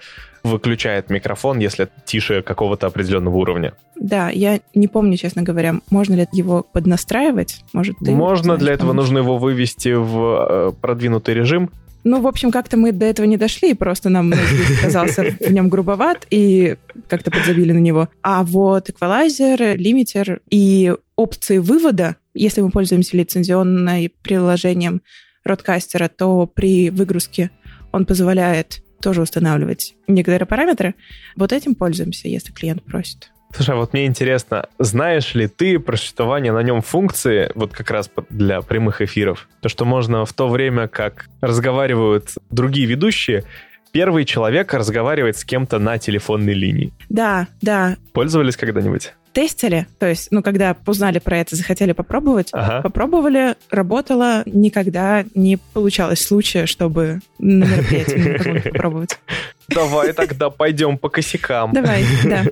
выключает микрофон, если тише какого-то определенного уровня. Да, я не помню, честно говоря, можно ли его поднастраивать? Может, ты Можно, для этого нужно его вывести в э, продвинутый режим. Ну, в общем, как-то мы до этого не дошли, просто нам казался в нем грубоват, и как-то подзабили на него. А вот эквалайзер, лимитер и опции вывода, если мы пользуемся лицензионным приложением Родкастера, то при выгрузке он позволяет тоже устанавливать некоторые параметры. Вот этим пользуемся, если клиент просит. Слушай, а вот мне интересно, знаешь ли ты про существование на нем функции, вот как раз для прямых эфиров? То, что можно в то время, как разговаривают другие ведущие, первый человек разговаривает с кем-то на телефонной линии. Да, да. Пользовались когда-нибудь? Тестили, то есть, ну, когда узнали про это, захотели попробовать, ага. попробовали, работало, никогда не получалось случая, чтобы на мероприятии попробовать. Давай тогда пойдем по косякам. Давай, да.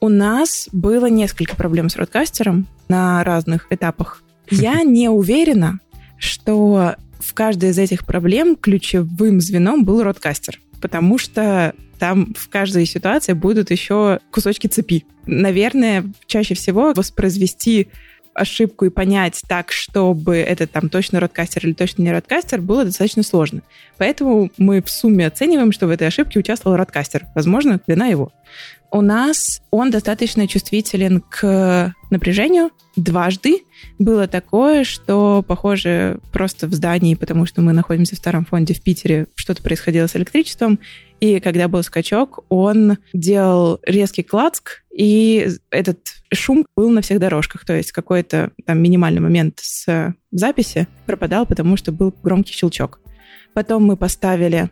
У нас было несколько проблем с родкастером на разных этапах. Я не уверена, что в каждой из этих проблем ключевым звеном был родкастер, потому что там в каждой ситуации будут еще кусочки цепи. Наверное, чаще всего воспроизвести ошибку и понять так, чтобы это там точно родкастер или точно не родкастер, было достаточно сложно. Поэтому мы в сумме оцениваем, что в этой ошибке участвовал родкастер. Возможно, вина его. У нас он достаточно чувствителен к напряжению. Дважды было такое, что, похоже, просто в здании, потому что мы находимся в старом фонде в Питере, что-то происходило с электричеством, и когда был скачок, он делал резкий клацк, и этот шум был на всех дорожках. То есть какой-то там минимальный момент с записи пропадал, потому что был громкий щелчок. Потом мы поставили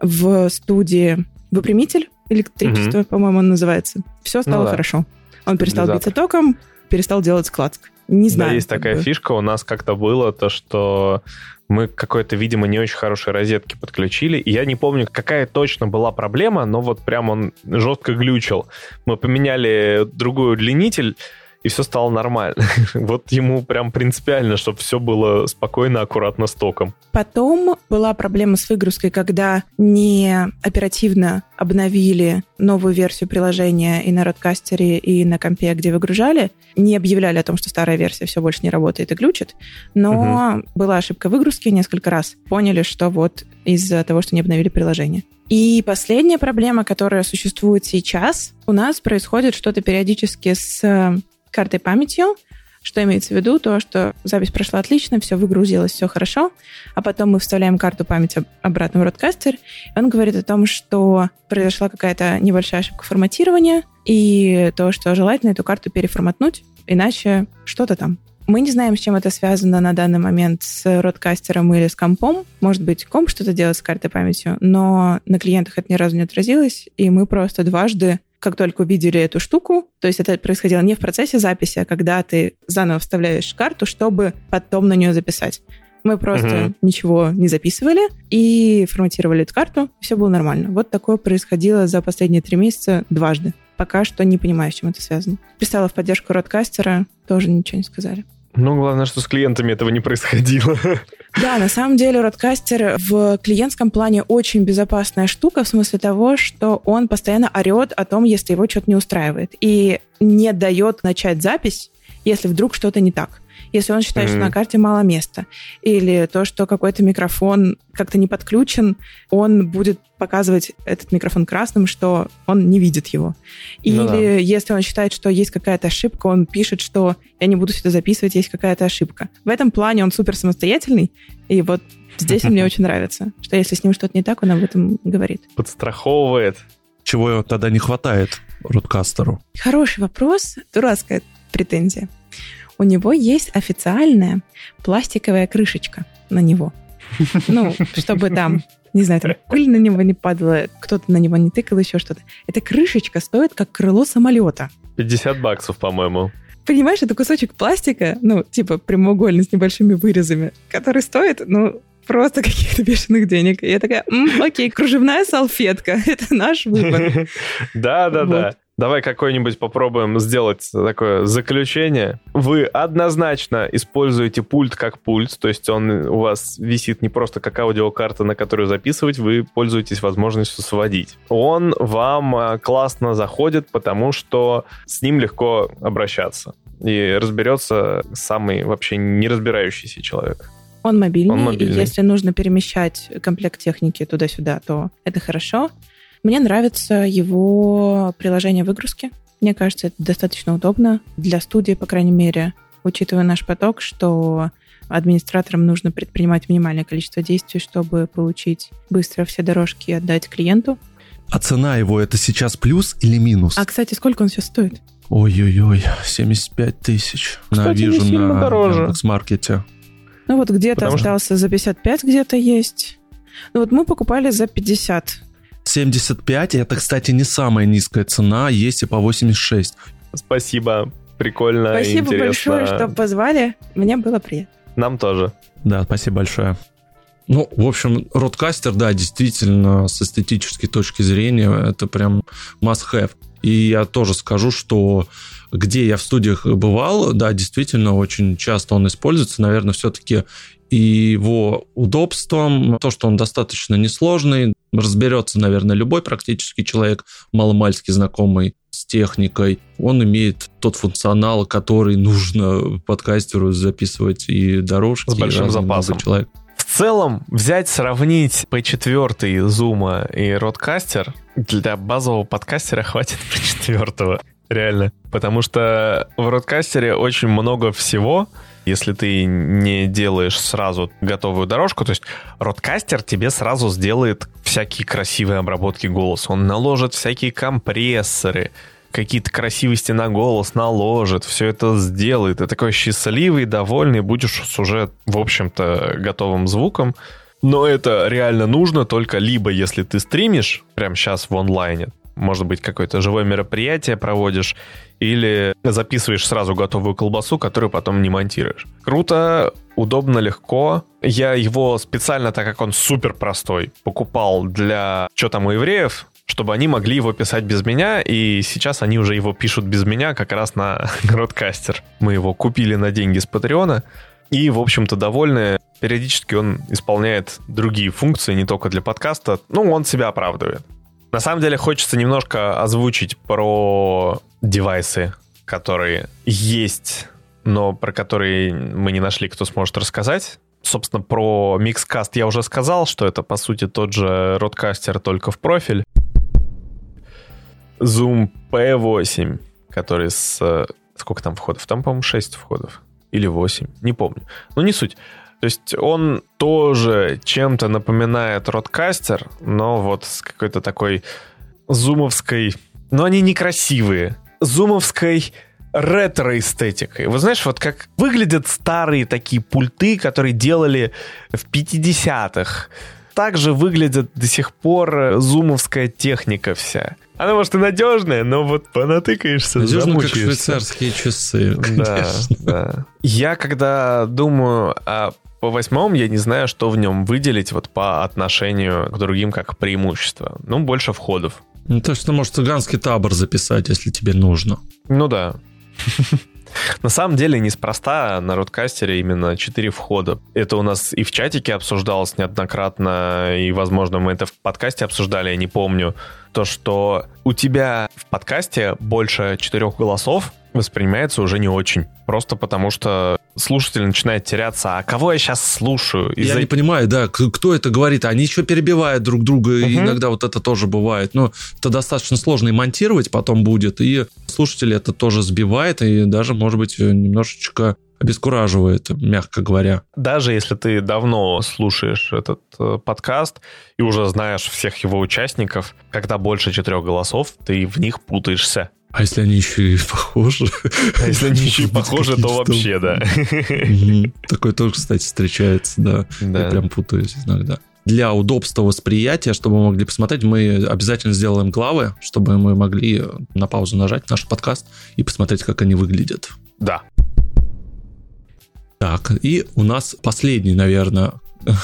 в студии выпрямитель электричества, угу. по-моему, он называется. Все стало ну, да. хорошо. Он перестал биться током, перестал делать складск. Не знаю. Да, есть такая бы. фишка. У нас как-то было то, что мы какой-то, видимо, не очень хорошей розетки подключили. И я не помню, какая точно была проблема, но вот прям он жестко глючил. Мы поменяли другой удлинитель, и все стало нормально. вот ему прям принципиально, чтобы все было спокойно, аккуратно с током. Потом была проблема с выгрузкой, когда не оперативно обновили новую версию приложения и на родкастере, и на компе, где выгружали, не объявляли о том, что старая версия все больше не работает и глючит, но угу. была ошибка выгрузки несколько раз. Поняли, что вот из-за того, что не обновили приложение. И последняя проблема, которая существует сейчас, у нас происходит что-то периодически с картой памятью, что имеется в виду? То, что запись прошла отлично, все выгрузилось, все хорошо, а потом мы вставляем карту памяти обратно в родкастер, и он говорит о том, что произошла какая-то небольшая ошибка форматирования, и то, что желательно эту карту переформатнуть, иначе что-то там. Мы не знаем, с чем это связано на данный момент с родкастером или с компом. Может быть, комп что-то делает с картой памятью, но на клиентах это ни разу не отразилось, и мы просто дважды как только увидели эту штуку, то есть это происходило не в процессе записи, а когда ты заново вставляешь карту, чтобы потом на нее записать. Мы просто угу. ничего не записывали и форматировали эту карту, все было нормально. Вот такое происходило за последние три месяца дважды. Пока что не понимаю, с чем это связано. Писала в поддержку родкастера, тоже ничего не сказали. Ну, главное, что с клиентами этого не происходило. Да, на самом деле Родкастер в клиентском плане очень безопасная штука, в смысле того, что он постоянно орет о том, если его что-то не устраивает. И не дает начать запись, если вдруг что-то не так если он считает, mm-hmm. что на карте мало места, или то, что какой-то микрофон как-то не подключен, он будет показывать этот микрофон красным, что он не видит его. Или ну, да. если он считает, что есть какая-то ошибка, он пишет, что я не буду сюда записывать, есть какая-то ошибка. В этом плане он супер самостоятельный, и вот здесь он мне очень нравится, что если с ним что-то не так, он об этом говорит. Подстраховывает. Чего тогда не хватает Рудкастеру? Хороший вопрос, дурацкая претензия у него есть официальная пластиковая крышечка на него. Ну, чтобы там, не знаю, там пыль на него не падала, кто-то на него не тыкал, еще что-то. Эта крышечка стоит как крыло самолета. 50 баксов, по-моему. Понимаешь, это кусочек пластика, ну, типа прямоугольный с небольшими вырезами, который стоит, ну, просто каких-то бешеных денег. И я такая, М, окей, кружевная салфетка, это наш выбор. Да-да-да. Давай какой-нибудь попробуем сделать такое заключение. Вы однозначно используете пульт как пульт, то есть он у вас висит не просто как аудиокарта, на которую записывать, вы пользуетесь возможностью сводить. Он вам а, классно заходит, потому что с ним легко обращаться. И разберется самый вообще не разбирающийся человек. Он мобильный, Он мобильный. и если нужно перемещать комплект техники туда-сюда, то это хорошо. Мне нравится его приложение выгрузки. Мне кажется, это достаточно удобно для студии, по крайней мере, учитывая наш поток, что администраторам нужно предпринимать минимальное количество действий, чтобы получить быстро все дорожки и отдать клиенту. А цена его это сейчас плюс или минус? А, кстати, сколько он сейчас стоит? Ой-ой-ой, 75 тысяч. Кстати, Вижу на дороже. Яндекс.Маркете. Ну вот где-то Потому остался что... за 55, где-то есть. Ну вот мы покупали за 50. 75, это, кстати, не самая низкая цена, есть и по 86. Спасибо, прикольно, Спасибо интересно. большое, что позвали, мне было приятно. Нам тоже. Да, спасибо большое. Ну, в общем, Родкастер, да, действительно, с эстетической точки зрения, это прям must-have. И я тоже скажу, что где я в студиях бывал, да, действительно, очень часто он используется, наверное, все-таки и его удобством, то, что он достаточно несложный, разберется, наверное, любой практически человек, маломальски знакомый с техникой. Он имеет тот функционал, который нужно подкастеру записывать и дорожки. С большим запасом. Человек. В целом, взять, сравнить P4 Zoom и Rodecaster для базового подкастера хватит P4. Реально. Потому что в Rodecaster очень много всего, если ты не делаешь сразу готовую дорожку, то есть Rodecaster тебе сразу сделает всякие красивые обработки голоса. Он наложит всякие компрессоры, какие-то красивости на голос наложит, все это сделает. Ты такой счастливый, довольный, будешь с уже, в общем-то, готовым звуком. Но это реально нужно только либо если ты стримишь прямо сейчас в онлайне, может быть, какое-то живое мероприятие проводишь, или записываешь сразу готовую колбасу, которую потом не монтируешь. Круто, удобно, легко. Я его специально, так как он супер простой, покупал для что там у евреев, чтобы они могли его писать без меня, и сейчас они уже его пишут без меня как раз на Гродкастер. Мы его купили на деньги с Патреона, и, в общем-то, довольны. Периодически он исполняет другие функции, не только для подкаста. Ну, он себя оправдывает. На самом деле хочется немножко озвучить про девайсы, которые есть, но про которые мы не нашли, кто сможет рассказать. Собственно, про Mixcast я уже сказал, что это, по сути, тот же родкастер, только в профиль. Zoom P8, который с... Сколько там входов? Там, по-моему, 6 входов. Или 8. Не помню. Но не суть. То есть он тоже чем-то напоминает родкастер, но вот с какой-то такой зумовской... Но они некрасивые. Зумовской ретро-эстетикой. Вы знаешь, вот как выглядят старые такие пульты, которые делали в 50-х. Также выглядит до сих пор зумовская техника вся. Она, может, и надежная, но вот понатыкаешься, Надежно, как швейцарские часы, конечно. Да, да. Я когда думаю о по восьмому я не знаю, что в нем выделить вот по отношению к другим как преимущество. Ну, больше входов. Ну, то есть ты можешь цыганский табор записать, если тебе нужно. Ну да. На самом деле, неспроста на Родкастере именно 4 входа. Это у нас и в чатике обсуждалось неоднократно, и, возможно, мы это в подкасте обсуждали, я не помню. То, что у тебя в подкасте больше четырех голосов воспринимается уже не очень. Просто потому что слушатель начинает теряться, а кого я сейчас слушаю? Из-за... Я не понимаю, да, кто это говорит, они еще перебивают друг друга, угу. иногда вот это тоже бывает. Но это достаточно сложно и монтировать потом будет, и слушатель это тоже сбивает, и даже, может быть, немножечко обескураживает, мягко говоря. Даже если ты давно слушаешь этот э, подкаст и уже знаешь всех его участников, когда больше четырех голосов, ты в них путаешься. А если они еще и похожи? А если они еще и похожи, то вообще, да. Такое тоже, кстати, встречается, да. Я прям путаюсь иногда. Для удобства восприятия, чтобы мы могли посмотреть, мы обязательно сделаем главы, чтобы мы могли на паузу нажать наш подкаст и посмотреть, как они выглядят. Да. Так, и у нас последний, наверное,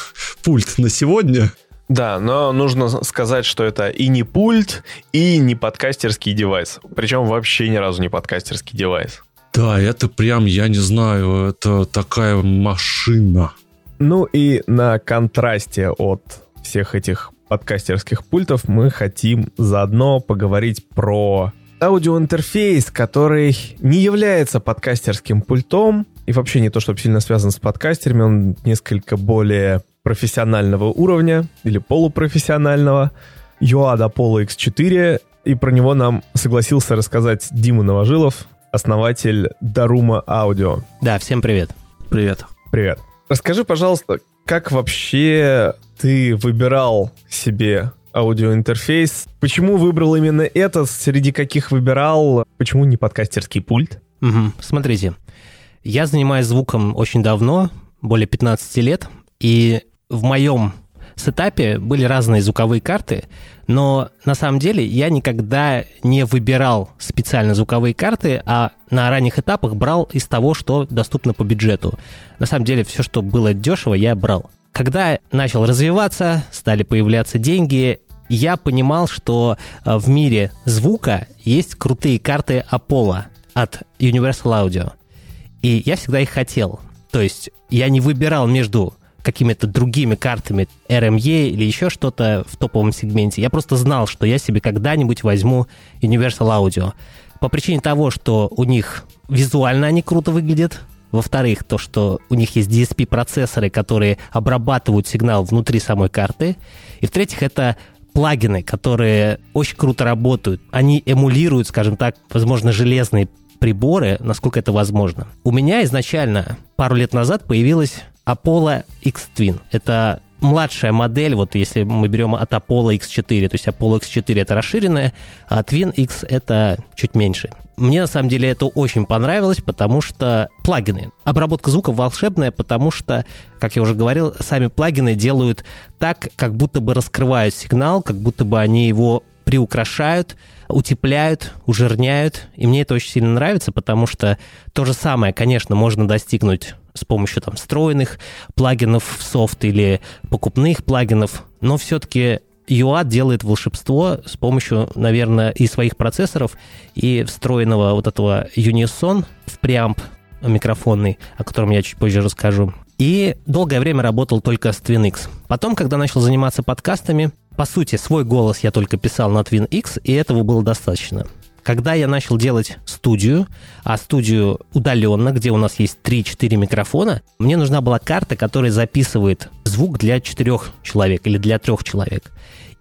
пульт на сегодня. Да, но нужно сказать, что это и не пульт, и не подкастерский девайс. Причем вообще ни разу не подкастерский девайс. Да, это прям, я не знаю, это такая машина. Ну и на контрасте от всех этих подкастерских пультов мы хотим заодно поговорить про аудиоинтерфейс, который не является подкастерским пультом и вообще не то, чтобы сильно связан с подкастерами, он несколько более профессионального уровня или полупрофессионального, Юада Polo X4, и про него нам согласился рассказать Дима Новожилов, основатель Дарума Аудио. Да, всем привет. Привет. Привет. Расскажи, пожалуйста, как вообще ты выбирал себе аудиоинтерфейс? Почему выбрал именно это? Среди каких выбирал? Почему не подкастерский пульт? Угу. Смотрите, я занимаюсь звуком очень давно, более 15 лет, и в моем сетапе были разные звуковые карты, но на самом деле я никогда не выбирал специально звуковые карты, а на ранних этапах брал из того, что доступно по бюджету. На самом деле все, что было дешево, я брал. Когда начал развиваться, стали появляться деньги, я понимал, что э, в мире звука есть крутые карты Apollo от Universal Audio. И я всегда их хотел. То есть я не выбирал между какими-то другими картами RME или еще что-то в топовом сегменте. Я просто знал, что я себе когда-нибудь возьму Universal Audio. По причине того, что у них визуально они круто выглядят, во-вторых, то, что у них есть DSP-процессоры, которые обрабатывают сигнал внутри самой карты. И в-третьих, это плагины, которые очень круто работают. Они эмулируют, скажем так, возможно, железные приборы, насколько это возможно. У меня изначально пару лет назад появилась Apollo X-Twin. Это младшая модель, вот если мы берем от Apollo X4, то есть Apollo X4 это расширенная, а Twin X это чуть меньше. Мне на самом деле это очень понравилось, потому что плагины. Обработка звука волшебная, потому что, как я уже говорил, сами плагины делают так, как будто бы раскрывают сигнал, как будто бы они его приукрашают, утепляют, ужирняют. И мне это очень сильно нравится, потому что то же самое, конечно, можно достигнуть с помощью там встроенных плагинов в софт или покупных плагинов, но все-таки UA делает волшебство с помощью, наверное, и своих процессоров, и встроенного вот этого Unison в преамп микрофонный, о котором я чуть позже расскажу. И долгое время работал только с TwinX. Потом, когда начал заниматься подкастами, по сути, свой голос я только писал на TwinX, и этого было достаточно. Когда я начал делать студию, а студию удаленно, где у нас есть 3-4 микрофона, мне нужна была карта, которая записывает звук для четырех человек или для трех человек.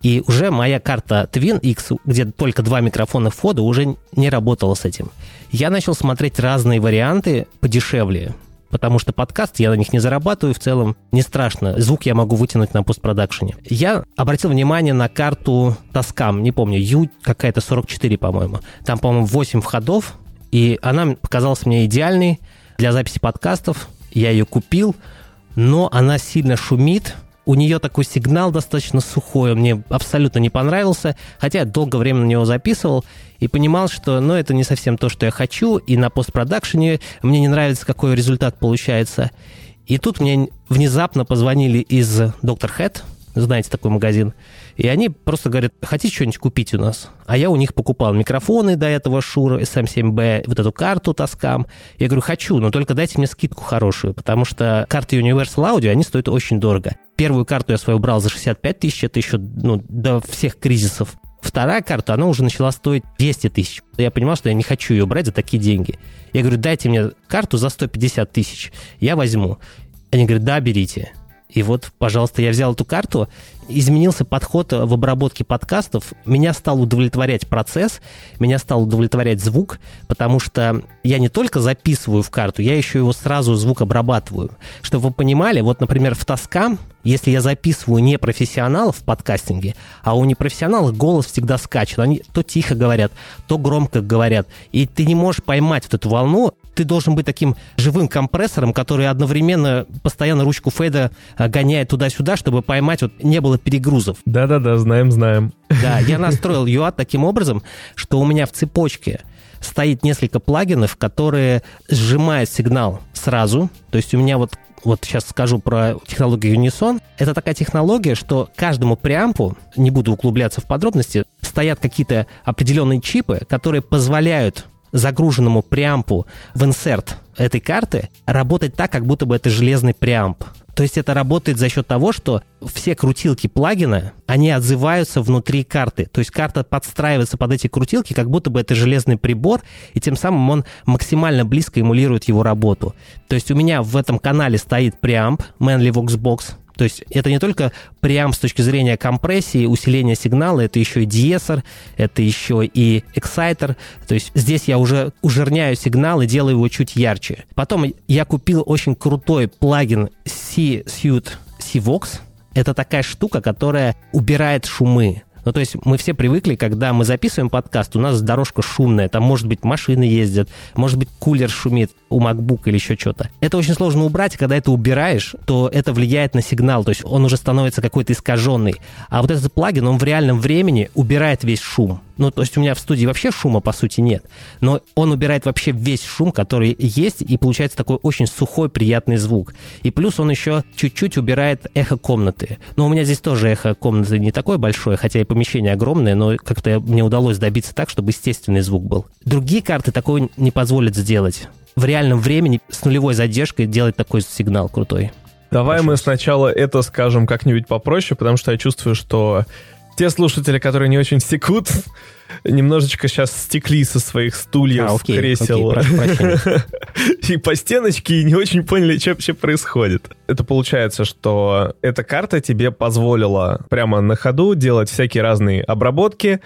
И уже моя карта Twin X, где только два микрофона входа, уже не работала с этим. Я начал смотреть разные варианты подешевле потому что подкаст, я на них не зарабатываю, в целом не страшно. Звук я могу вытянуть на постпродакшене. Я обратил внимание на карту Тоскам, не помню, U какая-то 44, по-моему. Там, по-моему, 8 входов, и она показалась мне идеальной для записи подкастов. Я ее купил, но она сильно шумит, у нее такой сигнал достаточно сухой, он мне абсолютно не понравился, хотя я долгое время на него записывал и понимал, что ну, это не совсем то, что я хочу, и на постпродакшене мне не нравится, какой результат получается. И тут мне внезапно позвонили из Доктор Хэт, знаете такой магазин, и они просто говорят, хотите что-нибудь купить у нас? А я у них покупал микрофоны до этого Shure SM7B, вот эту карту Tascam. Я говорю, хочу, но только дайте мне скидку хорошую, потому что карты Universal Audio, они стоят очень дорого. Первую карту я свою брал за 65 тысяч, это еще ну, до всех кризисов. Вторая карта, она уже начала стоить 200 тысяч. Я понимал, что я не хочу ее брать за такие деньги. Я говорю, дайте мне карту за 150 тысяч, я возьму. Они говорят, да, берите. И вот, пожалуйста, я взял эту карту, изменился подход в обработке подкастов. Меня стал удовлетворять процесс, меня стал удовлетворять звук, потому что я не только записываю в карту, я еще его сразу звук обрабатываю. Чтобы вы понимали, вот, например, в Тоскам, если я записываю не профессионалов в подкастинге, а у непрофессионалов голос всегда скачет. Они то тихо говорят, то громко говорят. И ты не можешь поймать вот эту волну, ты должен быть таким живым компрессором, который одновременно постоянно ручку фейда э, гоняет туда-сюда, чтобы поймать, вот не было перегрузов. Да-да-да, знаем, знаем. Да, я настроил UA таким образом, что у меня в цепочке стоит несколько плагинов, которые сжимают сигнал сразу. То есть у меня вот вот сейчас скажу про технологию Unison. Это такая технология, что каждому преампу, не буду углубляться в подробности, стоят какие-то определенные чипы, которые позволяют загруженному преампу в инсерт этой карты работать так, как будто бы это железный преамп. То есть это работает за счет того, что все крутилки плагина, они отзываются внутри карты. То есть карта подстраивается под эти крутилки, как будто бы это железный прибор, и тем самым он максимально близко эмулирует его работу. То есть у меня в этом канале стоит преамп Manly Voxbox, то есть это не только прям с точки зрения компрессии, усиления сигнала, это еще и дессор, это еще и эксайтер. То есть здесь я уже ужирняю сигнал и делаю его чуть ярче. Потом я купил очень крутой плагин C-Suite C-Vox. Это такая штука, которая убирает шумы. Ну, то есть мы все привыкли, когда мы записываем подкаст, у нас дорожка шумная, там, может быть, машины ездят, может быть, кулер шумит. У MacBook или еще что-то. Это очень сложно убрать, когда это убираешь, то это влияет на сигнал, то есть он уже становится какой-то искаженный. А вот этот плагин, он в реальном времени убирает весь шум. Ну, то есть у меня в студии вообще шума, по сути, нет. Но он убирает вообще весь шум, который есть, и получается такой очень сухой, приятный звук. И плюс он еще чуть-чуть убирает эхо комнаты. Но у меня здесь тоже эхо комнаты не такое большое, хотя и помещение огромное, но как-то мне удалось добиться так, чтобы естественный звук был. Другие карты такое не позволят сделать. В реальном времени с нулевой задержкой делать такой сигнал крутой. Давай Прошу. мы сначала это скажем как-нибудь попроще, потому что я чувствую, что те слушатели, которые не очень секут, немножечко сейчас стекли со своих стульев, а, окей, кресел окей, и по стеночке и не очень поняли, что вообще происходит. Это получается, что эта карта тебе позволила прямо на ходу делать всякие разные обработки.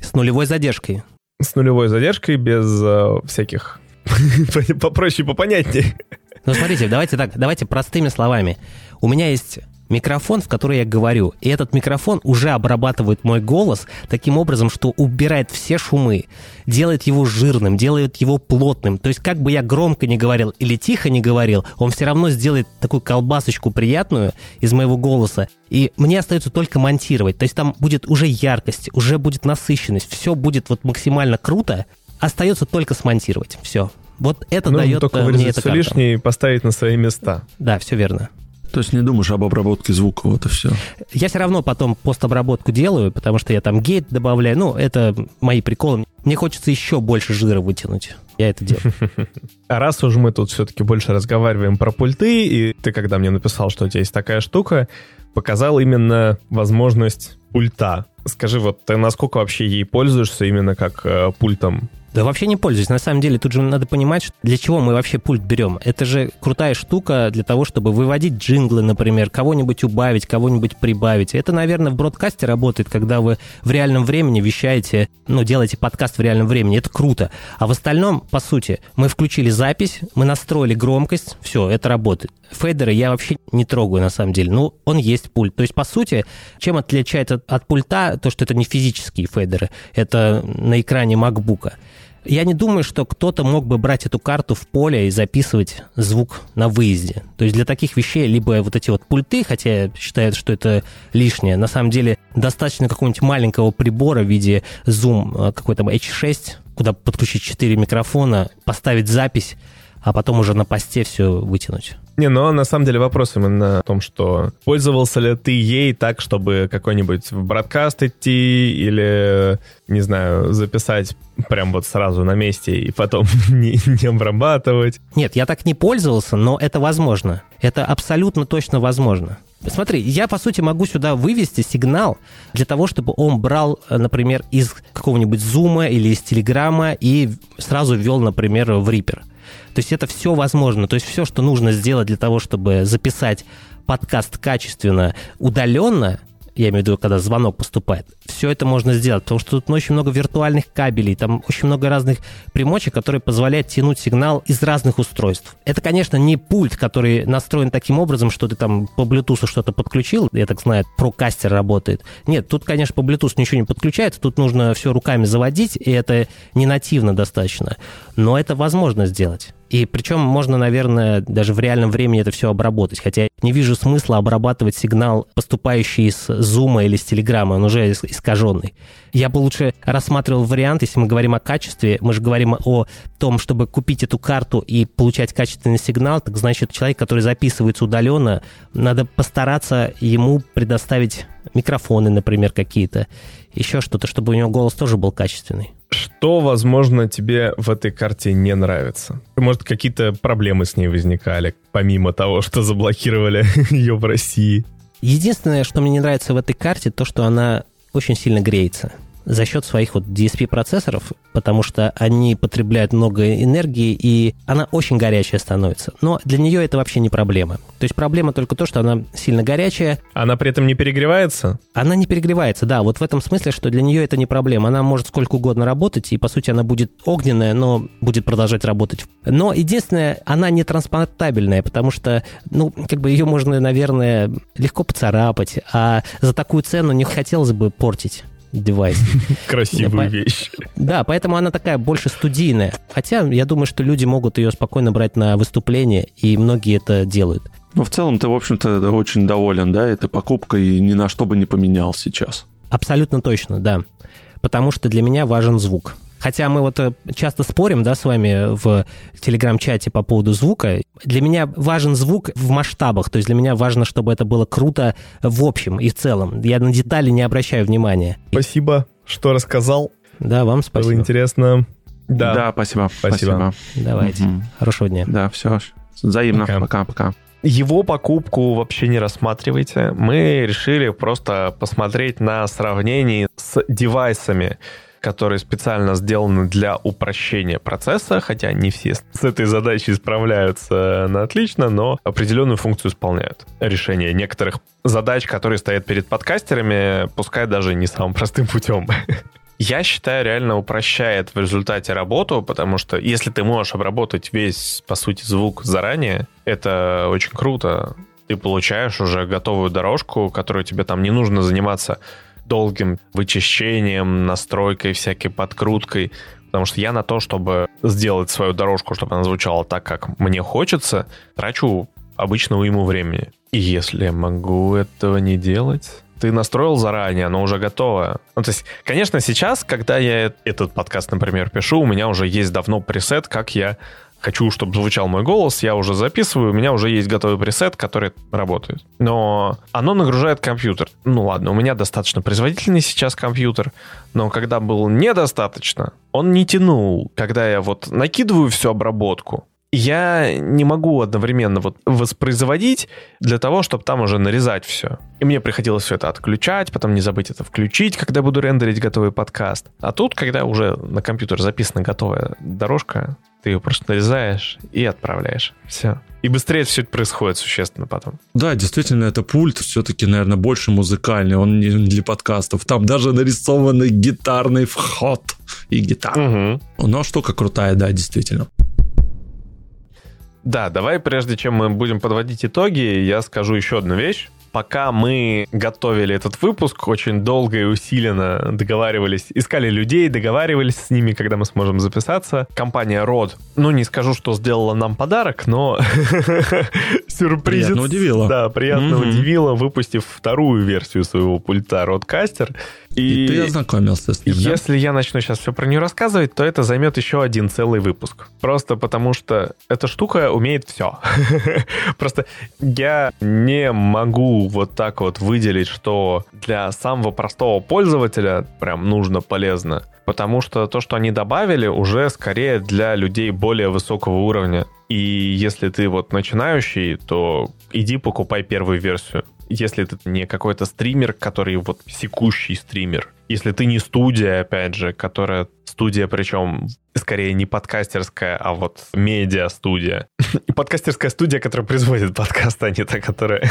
С нулевой задержкой. С нулевой задержкой, без э, всяких попроще, попонятнее. Ну, смотрите, давайте так, давайте простыми словами. У меня есть микрофон, в который я говорю. И этот микрофон уже обрабатывает мой голос таким образом, что убирает все шумы, делает его жирным, делает его плотным. То есть как бы я громко не говорил или тихо не говорил, он все равно сделает такую колбасочку приятную из моего голоса. И мне остается только монтировать. То есть там будет уже яркость, уже будет насыщенность, все будет вот максимально круто. Остается только смонтировать. Все. Вот это ну, дает только мне это лишнее и поставить на свои места. Да, все верно. То есть не думаешь об обработке звука, вот и все. Я все равно потом постобработку делаю, потому что я там гейт добавляю. Ну, это мои приколы. Мне хочется еще больше жира вытянуть. Я это делаю. А раз уж мы тут все-таки больше разговариваем про пульты, и ты, когда мне написал, что у тебя есть такая штука, показал именно возможность пульта. Скажи, вот ты насколько вообще ей пользуешься именно как э, пультом да вообще не пользуюсь. На самом деле тут же надо понимать, для чего мы вообще пульт берем. Это же крутая штука для того, чтобы выводить джинглы, например, кого-нибудь убавить, кого-нибудь прибавить. Это, наверное, в бродкасте работает, когда вы в реальном времени вещаете, ну, делаете подкаст в реальном времени. Это круто. А в остальном, по сути, мы включили запись, мы настроили громкость, все, это работает. Фейдеры я вообще не трогаю, на самом деле. Ну, он есть пульт. То есть, по сути, чем отличается от, пульта то, что это не физические фейдеры, это на экране макбука. Я не думаю, что кто-то мог бы брать эту карту в поле и записывать звук на выезде. То есть для таких вещей либо вот эти вот пульты, хотя считают, что это лишнее, на самом деле достаточно какого-нибудь маленького прибора в виде Zoom э, какой-то H6, куда подключить 4 микрофона, поставить запись, а потом уже на посте все вытянуть. Не, но на самом деле вопрос именно в том, что пользовался ли ты ей так, чтобы какой-нибудь в бродкаст идти или, не знаю, записать прям вот сразу на месте и потом не, не обрабатывать? Нет, я так не пользовался, но это возможно. Это абсолютно точно возможно. Смотри, я, по сути, могу сюда вывести сигнал для того, чтобы он брал, например, из какого-нибудь зума или из телеграмма и сразу ввел, например, в Reaper. То есть это все возможно. То есть все, что нужно сделать для того, чтобы записать подкаст качественно, удаленно, я имею в виду, когда звонок поступает, все это можно сделать, потому что тут очень много виртуальных кабелей, там очень много разных примочек, которые позволяют тянуть сигнал из разных устройств. Это, конечно, не пульт, который настроен таким образом, что ты там по Bluetooth что-то подключил, я так знаю, прокастер работает. Нет, тут, конечно, по Bluetooth ничего не подключается, тут нужно все руками заводить, и это не нативно достаточно, но это возможно сделать. И причем можно, наверное, даже в реальном времени это все обработать. Хотя не вижу смысла обрабатывать сигнал, поступающий из Zoom или с Telegram, он уже искаженный. Я бы лучше рассматривал вариант, если мы говорим о качестве, мы же говорим о том, чтобы купить эту карту и получать качественный сигнал, так значит, человек, который записывается удаленно, надо постараться ему предоставить микрофоны, например, какие-то, еще что-то, чтобы у него голос тоже был качественный. Что, возможно, тебе в этой карте не нравится? Может, какие-то проблемы с ней возникали, помимо того, что заблокировали ее в России? Единственное, что мне не нравится в этой карте, то, что она очень сильно греется за счет своих вот DSP-процессоров, потому что они потребляют много энергии, и она очень горячая становится. Но для нее это вообще не проблема. То есть проблема только то, что она сильно горячая. Она при этом не перегревается? Она не перегревается, да. Вот в этом смысле, что для нее это не проблема. Она может сколько угодно работать, и, по сути, она будет огненная, но будет продолжать работать. Но единственное, она не транспортабельная, потому что, ну, как бы ее можно, наверное, легко поцарапать, а за такую цену не хотелось бы портить. Девайс. Красивую вещь. Да, поэтому она такая больше студийная. Хотя я думаю, что люди могут ее спокойно брать на выступление, и многие это делают. Ну, в целом ты, в общем-то, очень доволен, да, этой покупкой и ни на что бы не поменял сейчас. Абсолютно точно, да. Потому что для меня важен звук. Хотя мы вот э, часто спорим, да, с вами в телеграм-чате по поводу звука. Для меня важен звук в масштабах, то есть для меня важно, чтобы это было круто в общем и в целом. Я на детали не обращаю внимания. Спасибо, что рассказал. Да, вам спасибо. Было интересно. Да, да спасибо. Спасибо. спасибо. Давайте. Угу. Хорошего дня. Да, все. Взаимно. Пока-пока. Его покупку вообще не рассматривайте. Мы решили просто посмотреть на сравнение с девайсами которые специально сделаны для упрощения процесса, хотя не все с этой задачей справляются на отлично, но определенную функцию исполняют. Решение некоторых задач, которые стоят перед подкастерами, пускай даже не самым простым путем. Я считаю, реально упрощает в результате работу, потому что если ты можешь обработать весь, по сути, звук заранее, это очень круто. Ты получаешь уже готовую дорожку, которую тебе там не нужно заниматься долгим вычищением, настройкой, всякой подкруткой. Потому что я на то, чтобы сделать свою дорожку, чтобы она звучала так, как мне хочется, трачу обычного ему времени. И если я могу этого не делать, ты настроил заранее, оно уже готово. Ну, то есть, конечно, сейчас, когда я этот подкаст, например, пишу, у меня уже есть давно пресет, как я хочу, чтобы звучал мой голос, я уже записываю, у меня уже есть готовый пресет, который работает. Но оно нагружает компьютер. Ну ладно, у меня достаточно производительный сейчас компьютер, но когда был недостаточно, он не тянул. Когда я вот накидываю всю обработку, я не могу одновременно вот воспроизводить для того, чтобы там уже нарезать все. И мне приходилось все это отключать, потом не забыть это включить, когда буду рендерить готовый подкаст. А тут, когда уже на компьютер записана готовая дорожка, ты ее просто нарезаешь и отправляешь. Все. И быстрее все это происходит существенно потом. Да, действительно, это пульт все-таки, наверное, больше музыкальный, он не для подкастов. Там даже нарисованный гитарный вход и гитара. Угу. Но штука крутая, да, действительно. Да, давай, прежде чем мы будем подводить итоги, я скажу еще одну вещь. Пока мы готовили этот выпуск, очень долго и усиленно договаривались, искали людей, договаривались с ними, когда мы сможем записаться. Компания Rode, ну не скажу, что сделала нам подарок, но сюрприз. Приятно удивила. Да, приятно удивила, выпустив вторую версию своего пульта Rodecaster. И, и ты ознакомился с ним, Если да? я начну сейчас все про нее рассказывать, то это займет еще один целый выпуск. Просто потому что эта штука умеет все. Просто я не могу вот так вот выделить, что для самого простого пользователя прям нужно полезно. Потому что то, что они добавили, уже скорее для людей более высокого уровня. И если ты вот начинающий, то иди покупай первую версию если ты не какой-то стример, который вот секущий стример, если ты не студия, опять же, которая студия, причем скорее не подкастерская, а вот медиа-студия. Подкастерская студия, которая производит подкасты, а не та, которая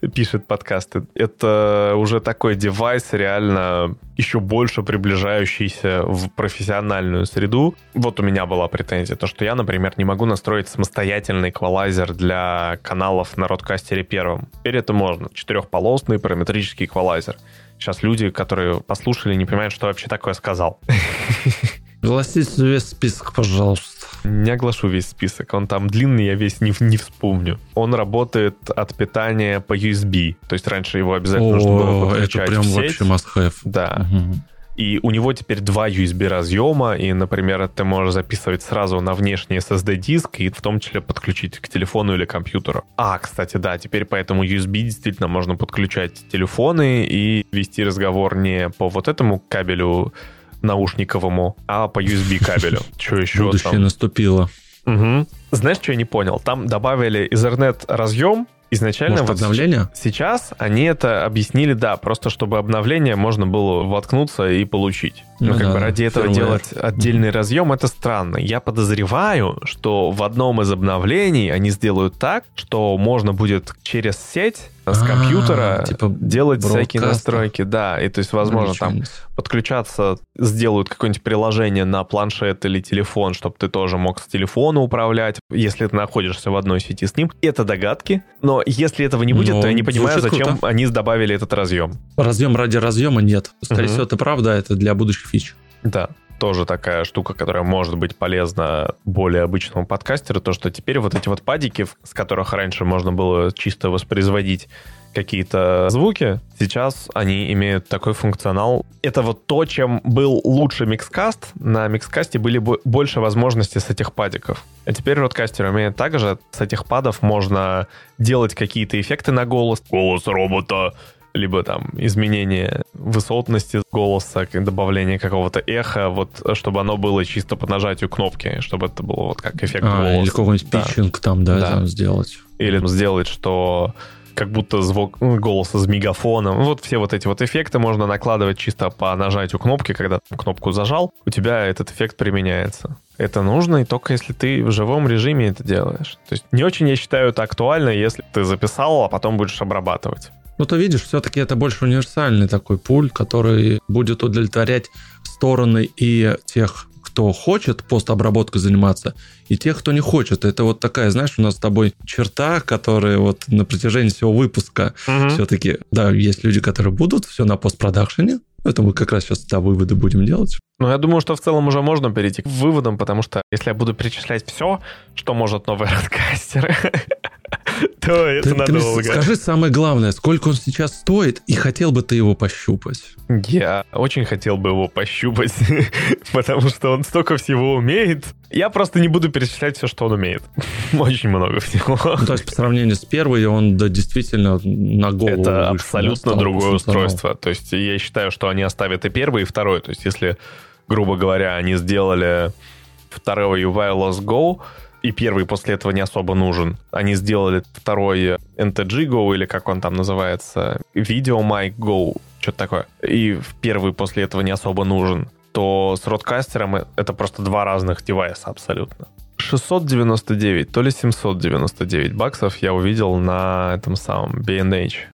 пишет подкасты. Это уже такой девайс, реально еще больше приближающийся в профессиональную среду. Вот у меня была претензия, то, что я, например, не могу настроить самостоятельный эквалайзер для каналов на Родкастере первом. Теперь это можно. Четырехполосный параметрический эквалайзер. Сейчас люди, которые послушали, не понимают, что вообще такое сказал. Огласите весь список, пожалуйста. Не оглашу весь список, он там длинный, я весь не, не вспомню. Он работает от питания по USB, то есть раньше его обязательно О, нужно было подключать это прям вообще must-have. Да. Угу. И у него теперь два USB разъема, и, например, ты можешь записывать сразу на внешний SSD-диск и в том числе подключить к телефону или компьютеру. А, кстати, да, теперь по этому USB действительно можно подключать телефоны и вести разговор не по вот этому кабелю наушниковому, а по USB кабелю. Что еще Будущее там? наступило. Угу. Знаешь, что я не понял? Там добавили Ethernet разъем, изначально... Может, вот обновление? Сейчас они это объяснили, да, просто чтобы обновление можно было воткнуться и получить. Ну, ну как да, бы ради этого firmware. делать отдельный mm разъем, это странно. Я подозреваю, что в одном из обновлений они сделают так, что можно будет через сеть с а, компьютера типа делать всякие настройки, да, и то есть, возможно, там подключаться, сделают какое-нибудь приложение на планшет или телефон, чтобы ты тоже мог с телефона управлять, если ты находишься в одной сети с ним. Это догадки, но если этого не будет, то я не понимаю, зачем они добавили этот разъем. Разъем ради разъема нет. Скорее всего, это правда, это для будущих фич. Да тоже такая штука, которая может быть полезна более обычному подкастеру, то, что теперь вот эти вот падики, с которых раньше можно было чисто воспроизводить какие-то звуки, сейчас они имеют такой функционал. Это вот то, чем был лучше микскаст. На микскасте были больше возможностей с этих падиков. А теперь родкастер умеет также с этих падов можно делать какие-то эффекты на голос. Голос робота либо там изменение высотности голоса, добавление какого-то эха, вот чтобы оно было чисто по нажатию кнопки, чтобы это было вот как эффект а, голоса. Или какой-нибудь да. питчинг там, да, да. Там сделать. Или сделать, что как будто звук ну, голоса с мегафоном. Вот все вот эти вот эффекты можно накладывать чисто по нажатию кнопки, когда кнопку зажал, у тебя этот эффект применяется. Это нужно, и только если ты в живом режиме это делаешь. То есть не очень, я считаю, это актуально, если ты записал, а потом будешь обрабатывать. Ну, то видишь, все-таки это больше универсальный такой пульт, который будет удовлетворять стороны и тех, кто хочет постобработкой заниматься, и тех, кто не хочет. Это вот такая, знаешь, у нас с тобой черта, которая вот на протяжении всего выпуска угу. все-таки, да, есть люди, которые будут все на постпродакшене, это мы как раз сейчас да, выводы будем делать. Ну, я думаю, что в целом уже можно перейти к выводам, потому что если я буду перечислять все, что может новый подкастер, то это ты, надолго. Ты скажи самое главное, сколько он сейчас стоит, и хотел бы ты его пощупать? Я очень хотел бы его пощупать, потому что он столько всего умеет. Я просто не буду перечислять все, что он умеет. Очень много всего. Ну, то есть по сравнению с первой, он да, действительно на голову Это абсолютно другое устройство. То есть я считаю, что они оставят и первый, и второй. То есть если, грубо говоря, они сделали второй Wireless Go, и первый после этого не особо нужен. Они сделали второй NTG Go, или как он там называется, Video Mic Go, что-то такое. И первый после этого не особо нужен. То с родкастером это просто два разных девайса абсолютно. 699, то ли 799 баксов я увидел на этом самом B&H.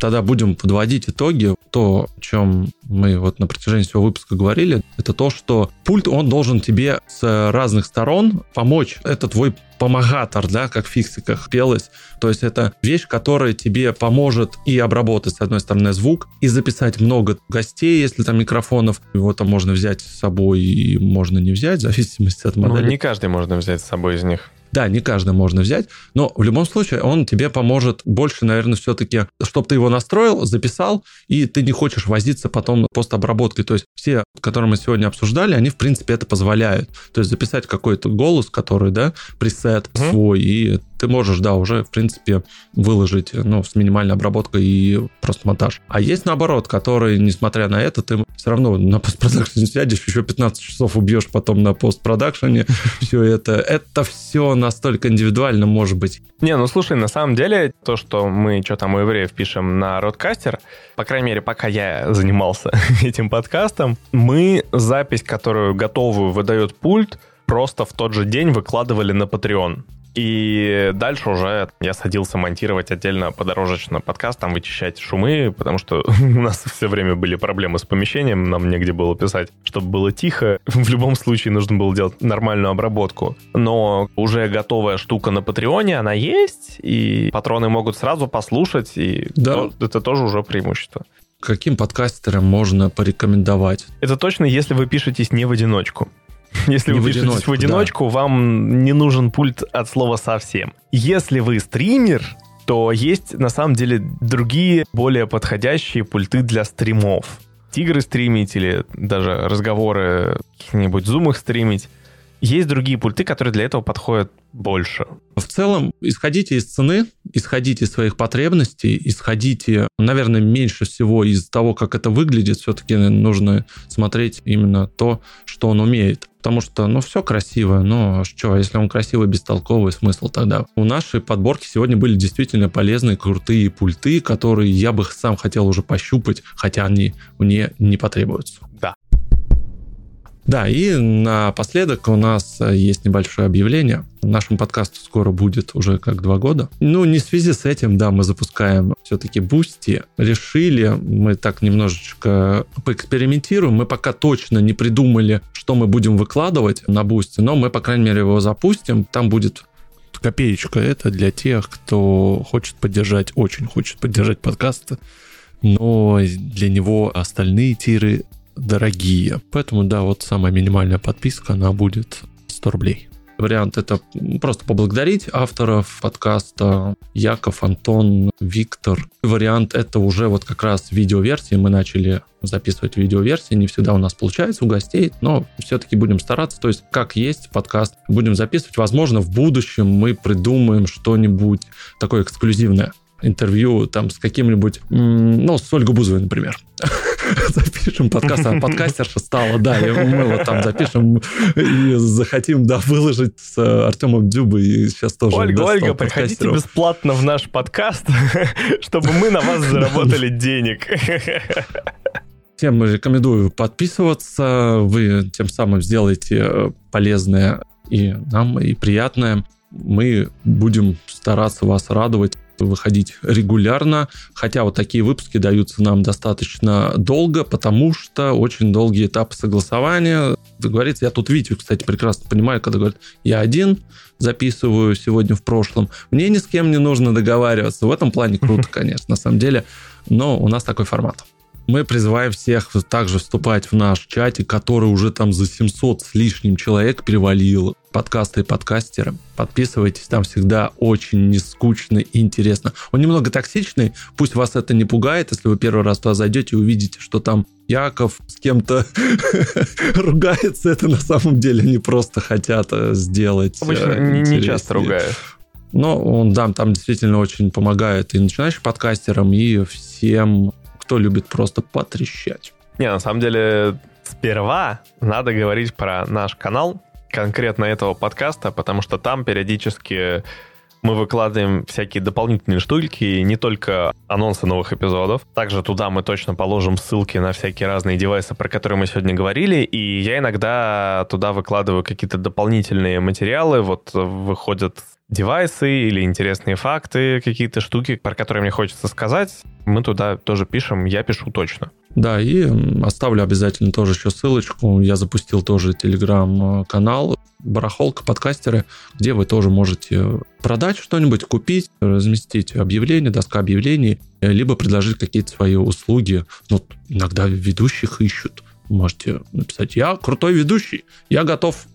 Тогда будем подводить итоги. То, о чем мы вот на протяжении всего выпуска говорили, это то, что пульт, он должен тебе с разных сторон помочь. Это твой помогатор, да, как в фиксиках пелось. То есть это вещь, которая тебе поможет и обработать, с одной стороны, звук, и записать много гостей, если там микрофонов. Его там можно взять с собой и можно не взять, в зависимости от модели. Ну, не каждый можно взять с собой из них. Да, не каждый можно взять, но в любом случае он тебе поможет больше, наверное, все-таки, чтобы ты его настроил, записал, и ты не хочешь возиться потом постобработкой. То есть все, которые мы сегодня обсуждали, они, в принципе, это позволяют. То есть записать какой-то голос, который, да, пресет mm-hmm. свой, и ты можешь, да, уже, в принципе, выложить, ну, с минимальной обработкой и просто монтаж. А есть наоборот, который, несмотря на это, ты все равно на постпродакшене сядешь, еще 15 часов убьешь потом на постпродакшене. Все это, это все настолько индивидуально может быть. Не, ну слушай, на самом деле, то, что мы что там у евреев пишем на Родкастер, по крайней мере, пока я занимался этим подкастом, мы запись, которую готовую выдает пульт, просто в тот же день выкладывали на Patreon. И дальше уже я садился монтировать отдельно подорожечно подкаст, там вычищать шумы, потому что у нас все время были проблемы с помещением, нам негде было писать, чтобы было тихо. В любом случае нужно было делать нормальную обработку. Но уже готовая штука на Патреоне, она есть, и патроны могут сразу послушать, и да. то, это тоже уже преимущество. Каким подкастерам можно порекомендовать? Это точно, если вы пишетесь не в одиночку. Если не вы пишетесь в одиночку, да. вам не нужен пульт от слова совсем. Если вы стример, то есть на самом деле другие, более подходящие пульты для стримов. Тигры стримить или даже разговоры каких-нибудь зумах стримить. Есть другие пульты, которые для этого подходят больше. В целом, исходите из цены, исходите из своих потребностей, исходите, наверное, меньше всего из того, как это выглядит. Все-таки нужно смотреть именно то, что он умеет. Потому что, ну, все красиво, но что, если он красивый, бестолковый, смысл тогда? У нашей подборки сегодня были действительно полезные, крутые пульты, которые я бы сам хотел уже пощупать, хотя они мне не потребуются. Да. Да, и напоследок у нас есть небольшое объявление. Нашему подкасту скоро будет уже как два года. Ну, не в связи с этим, да, мы запускаем все-таки Boosty. Решили, мы так немножечко поэкспериментируем. Мы пока точно не придумали, что мы будем выкладывать на Boosty, но мы, по крайней мере, его запустим. Там будет копеечка. Это для тех, кто хочет поддержать, очень хочет поддержать подкасты но для него остальные тиры дорогие. Поэтому, да, вот самая минимальная подписка, она будет 100 рублей. Вариант это просто поблагодарить авторов подкаста Яков, Антон, Виктор. Вариант это уже вот как раз видеоверсии. Мы начали записывать видеоверсии. Не всегда у нас получается у гостей, но все-таки будем стараться. То есть как есть подкаст, будем записывать. Возможно, в будущем мы придумаем что-нибудь такое эксклюзивное интервью там с каким-нибудь, ну, с Ольгой Бузовой, например. Запишем подкаст, а подкастерша стала, да, и мы вот там запишем и захотим, да, выложить с Артемом Дюбой, и сейчас тоже. Ольга, Ольга, приходите бесплатно в наш подкаст, чтобы мы на вас заработали денег. Всем рекомендую подписываться, вы тем самым сделаете полезное и нам, и приятное. Мы будем стараться вас радовать выходить регулярно, хотя вот такие выпуски даются нам достаточно долго, потому что очень долгий этап согласования. Говорится, я тут Витю, кстати, прекрасно понимаю, когда говорят, я один записываю сегодня в прошлом, мне ни с кем не нужно договариваться. В этом плане круто, конечно, на самом деле, но у нас такой формат. Мы призываем всех также вступать в наш чатик, который уже там за 700 с лишним человек перевалил. Подкасты и подкастеры. Подписывайтесь, там всегда очень нескучно и интересно. Он немного токсичный, пусть вас это не пугает, если вы первый раз туда зайдете и увидите, что там Яков с кем-то ругается, это на самом деле не просто хотят э, сделать. Обычно э, не часто ругают. Но он да, там действительно очень помогает и начинающим подкастерам, и всем кто любит просто потрещать. Не, на самом деле, сперва надо говорить про наш канал, конкретно этого подкаста, потому что там периодически мы выкладываем всякие дополнительные штуки, не только анонсы новых эпизодов. Также туда мы точно положим ссылки на всякие разные девайсы, про которые мы сегодня говорили. И я иногда туда выкладываю какие-то дополнительные материалы. Вот выходят девайсы или интересные факты, какие-то штуки, про которые мне хочется сказать, мы туда тоже пишем, я пишу точно. Да, и оставлю обязательно тоже еще ссылочку. Я запустил тоже телеграм-канал барахолка, подкастеры, где вы тоже можете продать что-нибудь, купить, разместить объявление, доска объявлений, либо предложить какие-то свои услуги. Ну, иногда ведущих ищут. Можете написать, я крутой ведущий, я готов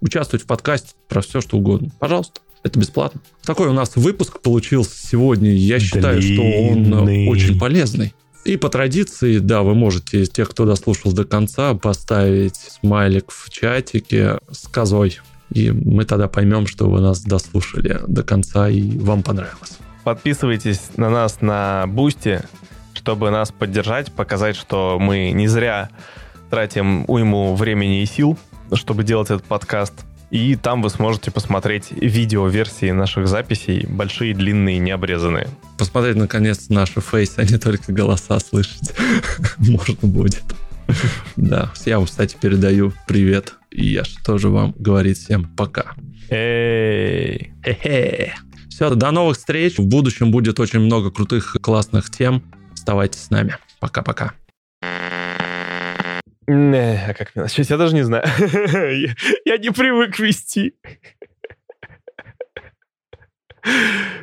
участвовать в подкасте про все, что угодно. Пожалуйста. Это бесплатно. Такой у нас выпуск получился сегодня. Я считаю, Длинный. что он очень полезный. И по традиции, да, вы можете, тех, кто дослушал до конца, поставить смайлик в чатике с козой. И мы тогда поймем, что вы нас дослушали до конца и вам понравилось. Подписывайтесь на нас на Boosty, чтобы нас поддержать, показать, что мы не зря тратим уйму времени и сил, чтобы делать этот подкаст. И там вы сможете посмотреть видео-версии наших записей, большие, длинные, необрезанные. Посмотреть, наконец, наши фейсы, а не только голоса слышать. Можно будет. Да, я вам, кстати, передаю привет. И я же тоже вам говорит всем пока. Эй! Все, до новых встреч. В будущем будет очень много крутых, классных тем. Оставайтесь с нами. Пока-пока. Не, а как мне начать? Я даже не знаю. я, не привык вести.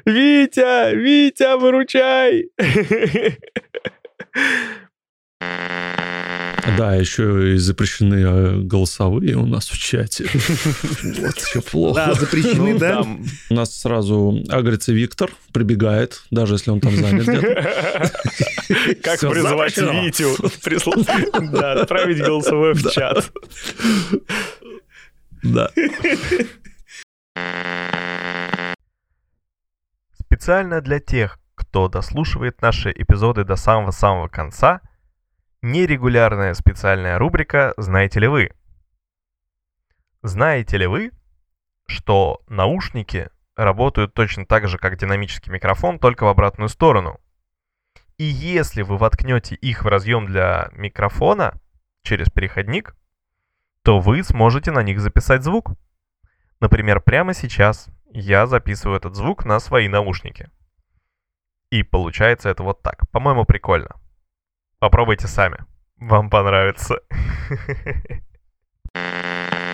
Витя, Витя, выручай! Да, еще и запрещены э, голосовые у нас в чате. Вот еще плохо. Да, запрещены, ну, да? У нас сразу агрится Виктор, прибегает, даже если он там занят. Как призвать Витю? Да, отправить голосовое в чат. Да. Специально для тех, кто дослушивает наши эпизоды до самого-самого конца – Нерегулярная специальная рубрика «Знаете ли вы?». Знаете ли вы, что наушники работают точно так же, как динамический микрофон, только в обратную сторону? И если вы воткнете их в разъем для микрофона через переходник, то вы сможете на них записать звук. Например, прямо сейчас я записываю этот звук на свои наушники. И получается это вот так. По-моему, прикольно. Попробуйте сами. Вам понравится.